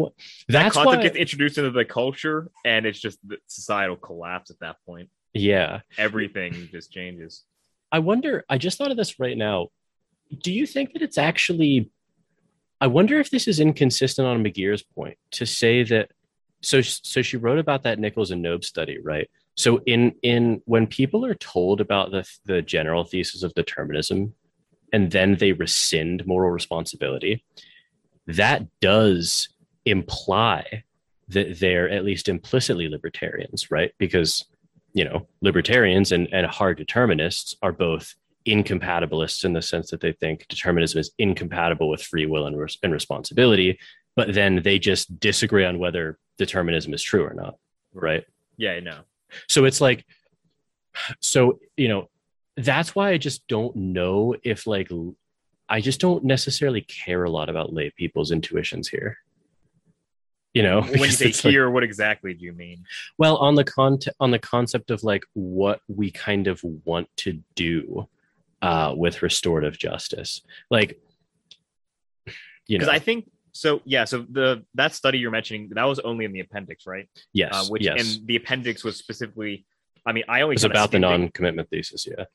that's that why gets introduced into the culture, and it's just the societal collapse at that point. Yeah, everything just changes. I wonder. I just thought of this right now. Do you think that it's actually I wonder if this is inconsistent on McGeer's point to say that. So, so she wrote about that Nichols and Knobe study, right? So, in in when people are told about the the general thesis of determinism, and then they rescind moral responsibility, that does imply that they're at least implicitly libertarians, right? Because you know libertarians and, and hard determinists are both incompatibilists in the sense that they think determinism is incompatible with free will and, and responsibility, but then they just disagree on whether determinism is true or not. Right. Yeah, I know. So it's like, so, you know, that's why I just don't know if like, I just don't necessarily care a lot about lay people's intuitions here. You know, when you say here, like, what exactly do you mean? Well, on the con on the concept of like what we kind of want to do uh, with restorative justice. Like, you know, because I think so. Yeah. So the that study you're mentioning that was only in the appendix, right? Yes. Uh, which yes. and the appendix was specifically. I mean, I only was about the non-commitment thesis. Yeah.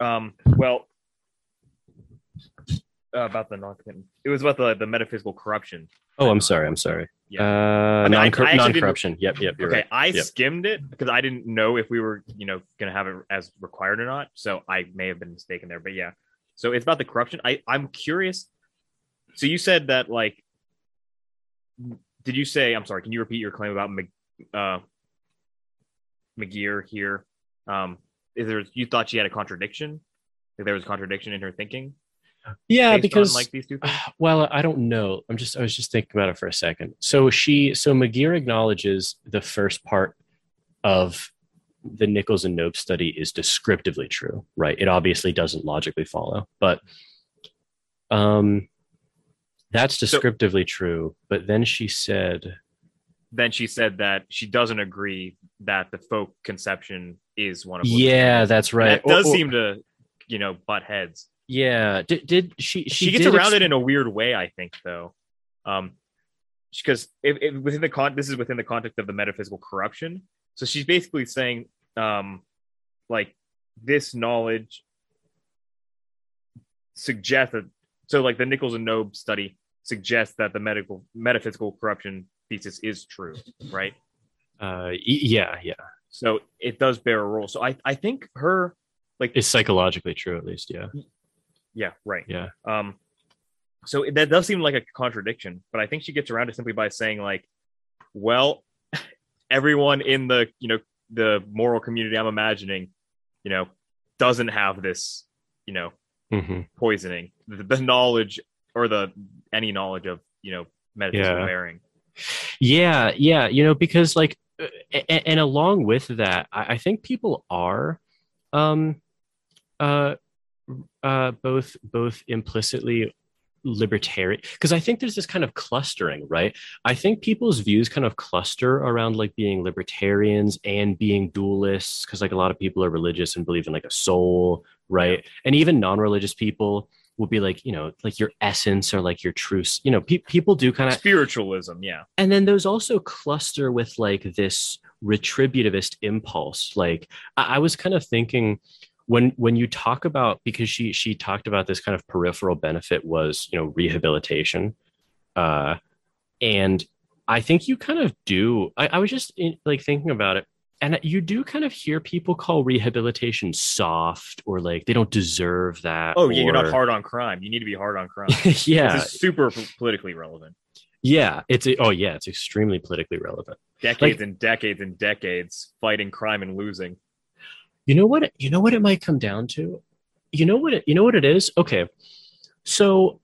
Um. Well. Uh, about the non-commitment, it was about the the metaphysical corruption. Oh, I'm sorry. I'm sorry. Yeah. Uh, I mean, non corruption. Yep, yep. You're okay, right. I Yep. skimmed it because I didn't know if we were, you know, going to have it as required or not. So I may have been mistaken there, but yeah. So it's about the corruption. I I'm curious. So you said that like, did you say? I'm sorry. Can you repeat your claim about Mc, uh, McGeer here? Um, is there you thought she had a contradiction? Like there was a contradiction in her thinking? Yeah, based on, because like these two things. well, I don't know. I'm just I was just thinking about it for a second. So she so McGeer acknowledges the first part of the Nichols and Knobe study is descriptively true, right? It obviously doesn't logically follow, but um that's descriptively true. But then she said Then she said that she doesn't agree that the folk conception is one of Yeah, that's right. That does Or- or- seem to, you know, butt heads. Yeah. Did, did she She, she, gets around ex- it in a weird way, I think, though. Um, because if, if within the con, this is within the context of the metaphysical corruption. So she's basically saying, um, like this knowledge suggests that. So, like the Nichols and Knobe study suggests that the medical metaphysical corruption thesis is true, right? uh yeah, yeah. So it does bear a role. So I, I think her, like, It's psychologically true at least, yeah. yeah, right. Yeah. Um, so it- that does seem like a contradiction, but I think she gets around it simply by saying like, well, everyone in the you know the moral community I'm imagining, you know, doesn't have this, you know, hmm poisoning, the, the knowledge or the any knowledge of you know metaphysical Yeah. bearing. Yeah, yeah, you know, because like, uh, and, and along with that, I, I think people are, um, uh, uh, both both implicitly libertarian because I think there's this kind of clustering, right? I think people's views kind of cluster around like being libertarians and being dualists because like a lot of people are religious and believe in like a soul, right? And even non-religious people will be like, you know, like your essence or like your truth. You know, pe- people do kind of Spiritualism, yeah, and then those also cluster with like this retributivist impulse like I, I was kind of thinking when when you talk about because she she talked about this kind of peripheral benefit was you know rehabilitation uh and i think you kind of do i, I was just in, like thinking about it and you do kind of hear people call rehabilitation soft or like they don't deserve that Oh yeah, you're not or- hard on crime. You need to be hard on crime. yeah This is super politically relevant. yeah it's oh yeah it's extremely politically relevant Decades and decades and decades fighting crime and losing. You know what? You know what it might come down to. You know what? It, you know what it is. Okay, so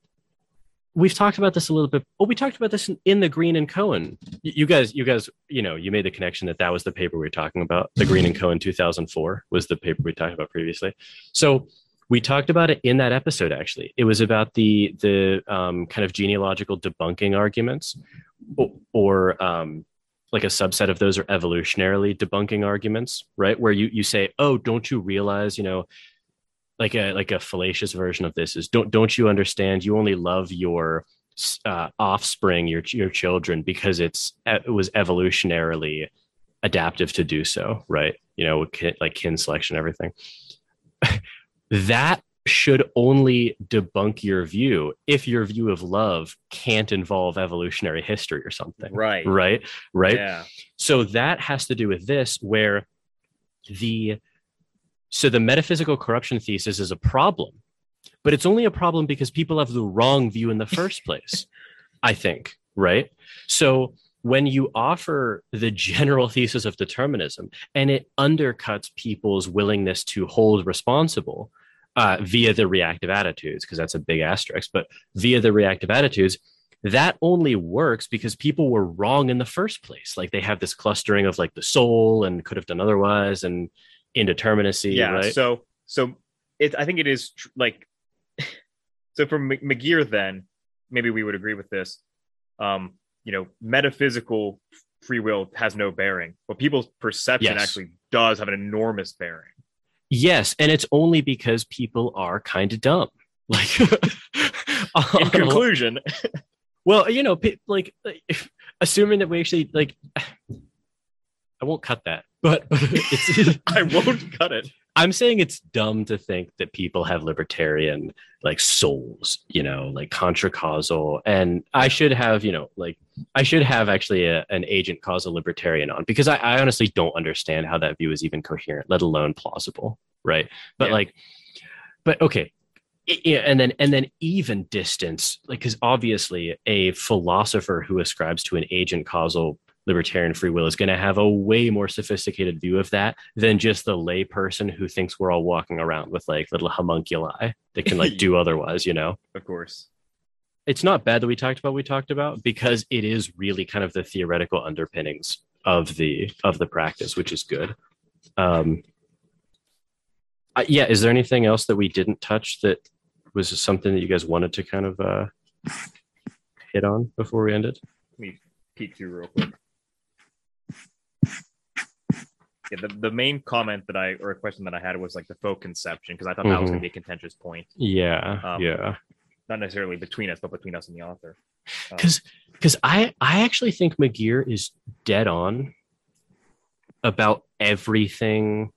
we've talked about this a little bit. Oh, we talked about this in, in the Greene and Cohen. Y- You guys, you guys, you know, you made the connection that that was the paper we were talking about. The Greene and Cohen 2004 was the paper we talked about previously. So we talked about it in that episode. Actually, it was about the the um, kind of genealogical debunking arguments, or, or um, like a subset of those are evolutionarily debunking arguments, right? Where you you say, "Oh, don't you realize, you know, like a like a fallacious version of this is don't don't you understand? You only love your uh, offspring, your your children, because it's it was evolutionarily adaptive to do so, right? You know, kin, like kin selection, everything. that should only debunk your view if your view of love can't involve evolutionary history or something Right. right right Yeah. so that has to do with this where the so the metaphysical corruption thesis is a problem but it's only a problem because people have the wrong view in the first place i think right so when you offer the general thesis of determinism and it undercuts people's willingness to hold responsible uh, via the reactive attitudes because that's a big asterisk but via the reactive attitudes that only works because people were wrong in the first place. Like they have this clustering of like the soul and could have done otherwise and indeterminacy, yeah right? so so it i think it is tr- like so for Mc- McGeer then maybe we would agree with this um you know metaphysical free will has no bearing but people's perception Yes. actually does have an enormous bearing yes, and it's only because people are kind of dumb. Like in conclusion well, you know, like if, assuming that we actually like I won't cut that, but, but it's i won't cut it I'm saying it's dumb to think that people have libertarian like souls, you know, like contra causal. And I should have, you know, like I should have actually a, an agent causal libertarian on because I, I, honestly don't understand how that view is even coherent, let alone plausible. Right. But yeah. like, but okay. Yeah, and then and then even distance, like because obviously a philosopher who ascribes to an agent causal libertarian free will is going to have a way more sophisticated view of that than just the lay person who thinks we're all walking around with like little homunculi that can like do otherwise, you know? Of course. It's not bad that we talked about we talked about because it is really kind of the theoretical underpinnings of the of the practice, which is good. Um uh, yeah, is there anything else that we didn't touch that was something that you guys wanted to kind of uh hit on before we ended? Let me peek through real quick. Yeah, the, the main comment that I or a question that I had was like the faux conception because I thought that mm-hmm. was going to be a contentious point. Yeah, um, yeah. Not necessarily between us, but between us and the author. Because um, because I I actually think McGeer is dead on about everything,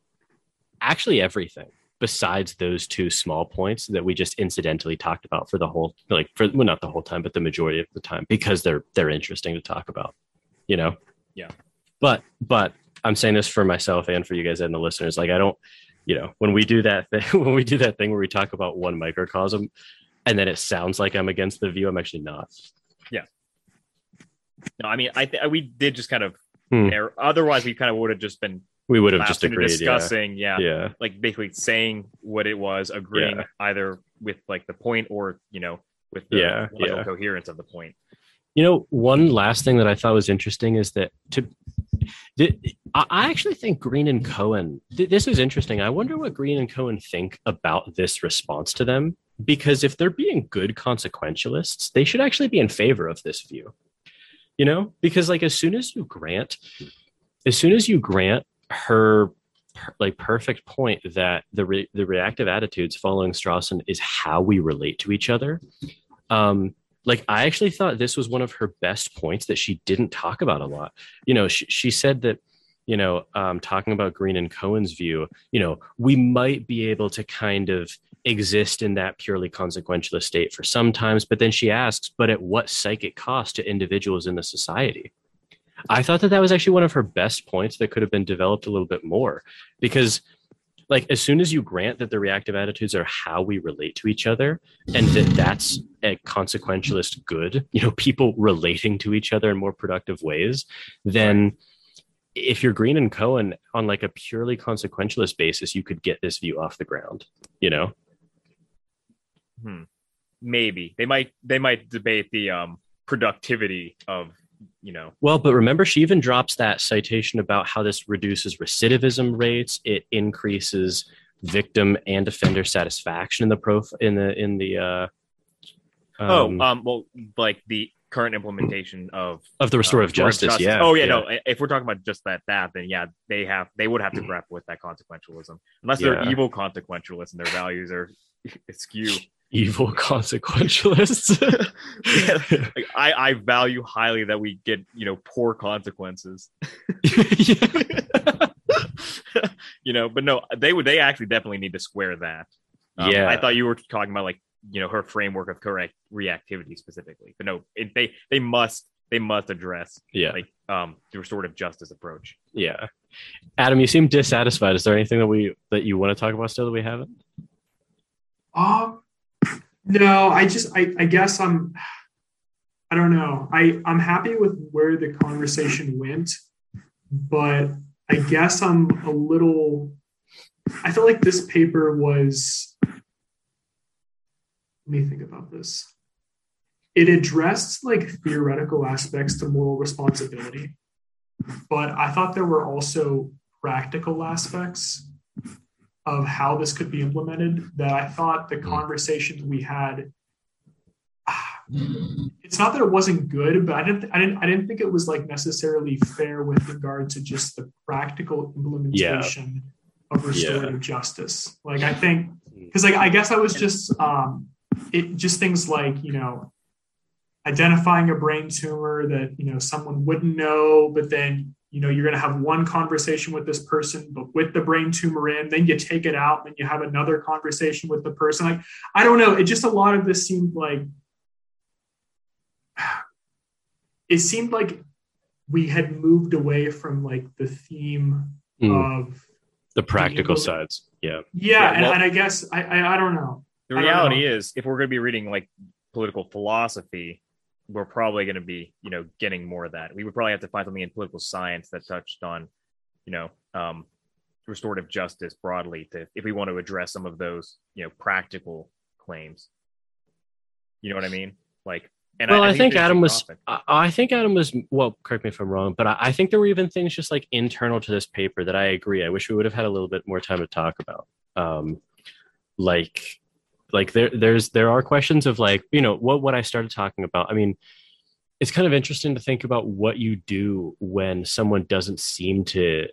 actually everything besides those two small points that we just incidentally talked about for the whole like for well not the whole time but the majority of the time because they're they're interesting to talk about you know yeah but but I'm saying this for myself and for you guys and the listeners. Like I don't, you know, when we do that thing, when we do that thing where we talk about one microcosm, and then it sounds like I'm against the view, I'm actually not. Yeah. No, I mean, I th- we did just kind of. Hmm. Err. Otherwise, we kind of would have just been. We would have just agreed, discussing, yeah. yeah, yeah, like basically saying what it was, agreeing yeah. either with like the point or you know with the yeah, yeah. coherence of the point. You know, one last thing that I thought was interesting is that to I actually think Greene and Cohen, this is interesting. I wonder what Greene and Cohen think about this response to them, because if they're being good consequentialists, they should actually be in favor of this view. You know, because like as soon as you grant, as soon as you grant her like perfect point that the re- the reactive attitudes following Strawson is how we relate to each other. Um, like i actually thought this was one of her best points that she didn't talk about a lot. You know she, she said that you know um, talking about greene and cohen's view you know we might be able to kind of exist in that purely consequentialist state for some times but then she asks but at what psychic cost to individuals in the society? I thought that that was actually one of her best points that could have been developed a little bit more because like as soon as you grant that the reactive attitudes are how we relate to each other and that that's a consequentialist good you know people relating to each other in more productive ways then if you're greene and cohen on like a purely consequentialist basis you could get this view off the ground you know hmm. maybe they might they might debate the um productivity of you know. Well, but remember, she even drops that citation about how this reduces recidivism rates. It increases victim and offender satisfaction in the prof in the in the. Uh, um, oh, um, well, like the current implementation of of the restorative uh, justice, justice, Yeah. Oh yeah, yeah, no. If we're talking about just that, that then yeah, they have they would have to grapple with that consequentialism, unless they're evil consequentialists and their values are askew evil consequentialists. yeah, like I, I value highly that we get you know poor consequences. you know, but no, they would they actually definitely need to square that. Um, yeah, I thought you were talking about like you know her framework of correct reactivity specifically, but no, it, they they must they must address yeah like um the restorative justice approach. Yeah, Adam, you seem dissatisfied. Is there anything that we that you want to talk about still that we haven't? Um, no, I just I, I guess I'm I don't know. I I'm happy with where the conversation went, but I guess I'm a little I feel like this paper was let me think about this. It addressed like theoretical aspects to moral responsibility, but I thought there were also practical aspects of how this could be implemented that I thought the hmm. conversations we had it's not that it wasn't good, but I didn't I didn't I didn't think it was like necessarily fair with regard to just the practical implementation yeah. of restorative yeah. justice. Like I think because like I guess I was just um it just things like, you know, identifying a brain tumor that, you know, someone wouldn't know, but then you know, you're going to have one conversation with this person, but with the brain tumor in, then you take it out, then you have another conversation with the person. Like, I don't know. It just a lot of this seemed like it seemed like we had moved away from like the theme mm. of the practical sides. Yeah. Yeah. yeah and, well, and, I guess I, I, I don't know. The reality know. is if we're going to be reading like political philosophy, we're probably going to be, you know, getting more of that. We would probably have to find something in political science that touched on, you know, um, restorative justice broadly to if we want to address some of those, you know, practical claims. You know what I mean? Like and well, I, I think, think Adam was. I, I, think Adam was. Well, correct me if I'm wrong, but I, I, think there were even things just like internal to this paper that I agree. I wish we would have had a little bit more time to talk about. Um, like, like there, there's there are questions of like you know what what I started talking about. I mean, it's kind of interesting to think about what you do when someone doesn't seem to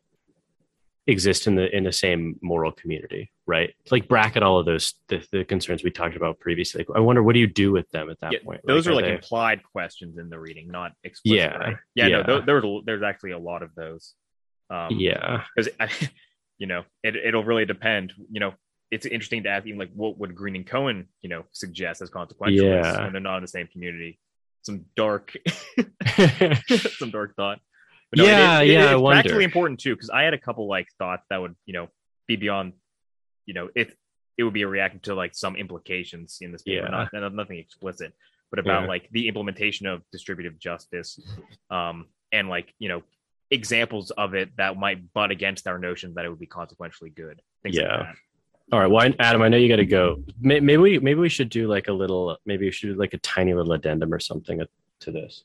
exist in the in the same moral community right? Like bracket all of those the, the concerns we talked about previously. Like, i wonder what do you do with them at that yeah, point? those like, are like they... implied questions in the reading not explicit yeah right? yeah, yeah, no there, there's there's actually a lot of those. Um yeah. because you know it, it'll really depend you know it's interesting to ask even like what would greene and cohen you know suggest as consequential yeah. when they're not in the same community some dark some dark thought no, yeah, it is, yeah. It's actually important too because I had a couple like thoughts that would you know be beyond, you know, if it would be a reaction to like some implications in this paper, yeah. not, nothing explicit, but about yeah. like the implementation of distributive justice, um, and like you know examples of it that might butt against our notion that it would be consequentially good. Things yeah. Like all right. Well, Adam, I know you got to go. Maybe we maybe we should do like a little. Maybe we should do like a tiny little addendum or something to this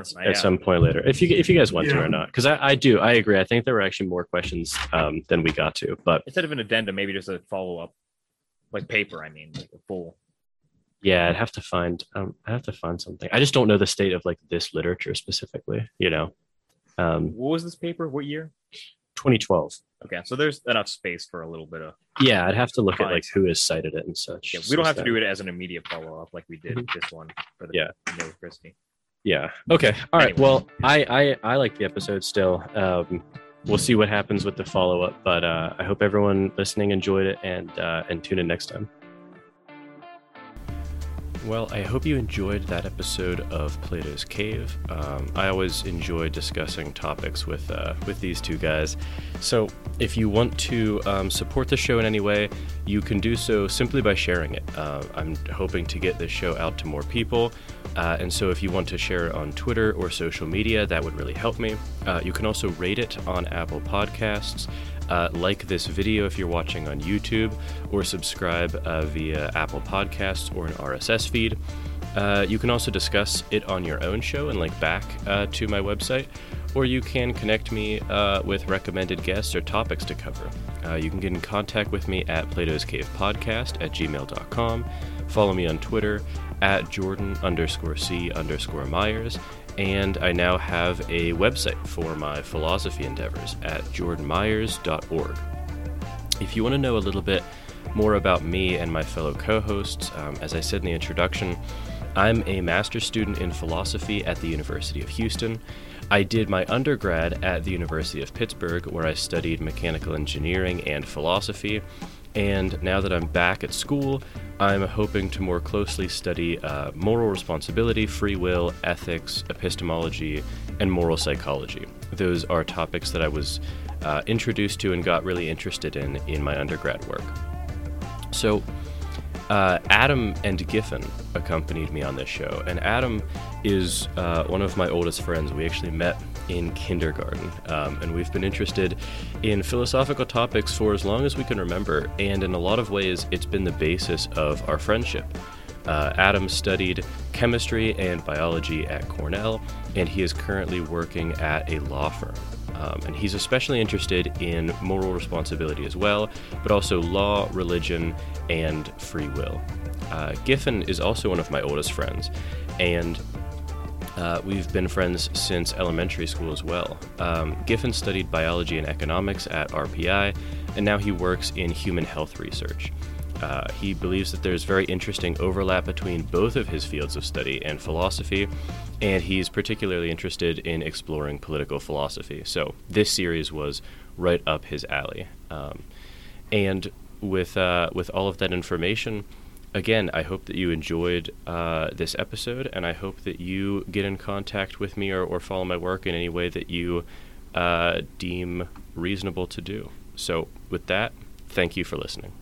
sure. at, at some point later, if you if you guys want yeah. to or not, because I, I do I agree. I think there were actually more questions um, than we got to, but instead of an addendum, maybe just a follow up, like paper. I mean, like a full. Yeah, I'd have to find. Um, I have to find something. I just don't know the state of like this literature specifically. You know. Um, what was this paper? What year? 2012. Okay, so there's enough space for a little bit of. Yeah, I'd have to look at like who has cited it and such. Yeah, we don't have to do it as an immediate follow up like we did mm-hmm. this one for the yeah. Nova Christie. Yeah. Okay. All right. Anyway. Well, I, I I like the episode still. Um, we'll see what happens with the follow up, but uh, I hope everyone listening enjoyed it and uh, and tune in next time. Well, I hope you enjoyed that episode of Plato's Cave. Um, I always enjoy discussing topics with uh, with these two guys. So, if you want to um, support the show in any way, you can do so simply by sharing it. Uh, I'm hoping to get this show out to more people, uh, and so if you want to share it on Twitter or social media, that would really help me. Uh, you can also rate it on Apple Podcasts. Uh, like this video if you're watching on YouTube, or subscribe uh, via Apple Podcasts or an RSS feed. Uh, you can also discuss it on your own show and link back uh, to my website, or you can connect me uh, with recommended guests or topics to cover. Uh, you can get in contact with me at Plato's Cave Podcast at gmail.com. Follow me on Twitter at Jordan underscore C underscore Myers, and I now have a website for my philosophy endeavors at jordanmyers.org. If you want to know a little bit more about me and my fellow co hosts, um, as I said in the introduction, I'm a master's student in philosophy at the University of Houston. I did my undergrad at the University of Pittsburgh, where I studied mechanical engineering and philosophy. And now that I'm back at school, I'm hoping to more closely study uh, moral responsibility, free will, ethics, epistemology, and moral psychology. Those are topics that I was uh, introduced to and got really interested in in my undergrad work. So, uh, Adam and Giffen accompanied me on this show, and Adam is uh, one of my oldest friends. We actually met in kindergarten, um, and we've been interested in philosophical topics for as long as we can remember, and in a lot of ways, it's been the basis of our friendship. Uh, Adam studied chemistry and biology at Cornell, and he is currently working at a law firm. Um, and he's especially interested in moral responsibility as well, but also law, religion, and free will. Uh, Giffen is also one of my oldest friends, and uh, we've been friends since elementary school as well. Um, Giffen studied biology and economics at RPI, and now he works in human health research. Uh, he believes that there's very interesting overlap between both of his fields of study and philosophy, and he's particularly interested in exploring political philosophy. So this series was right up his alley. Um, and with uh, with all of that information, again, I hope that you enjoyed uh, this episode, and I hope that you get in contact with me or, or follow my work in any way that you uh, deem reasonable to do. So, with that, thank you for listening.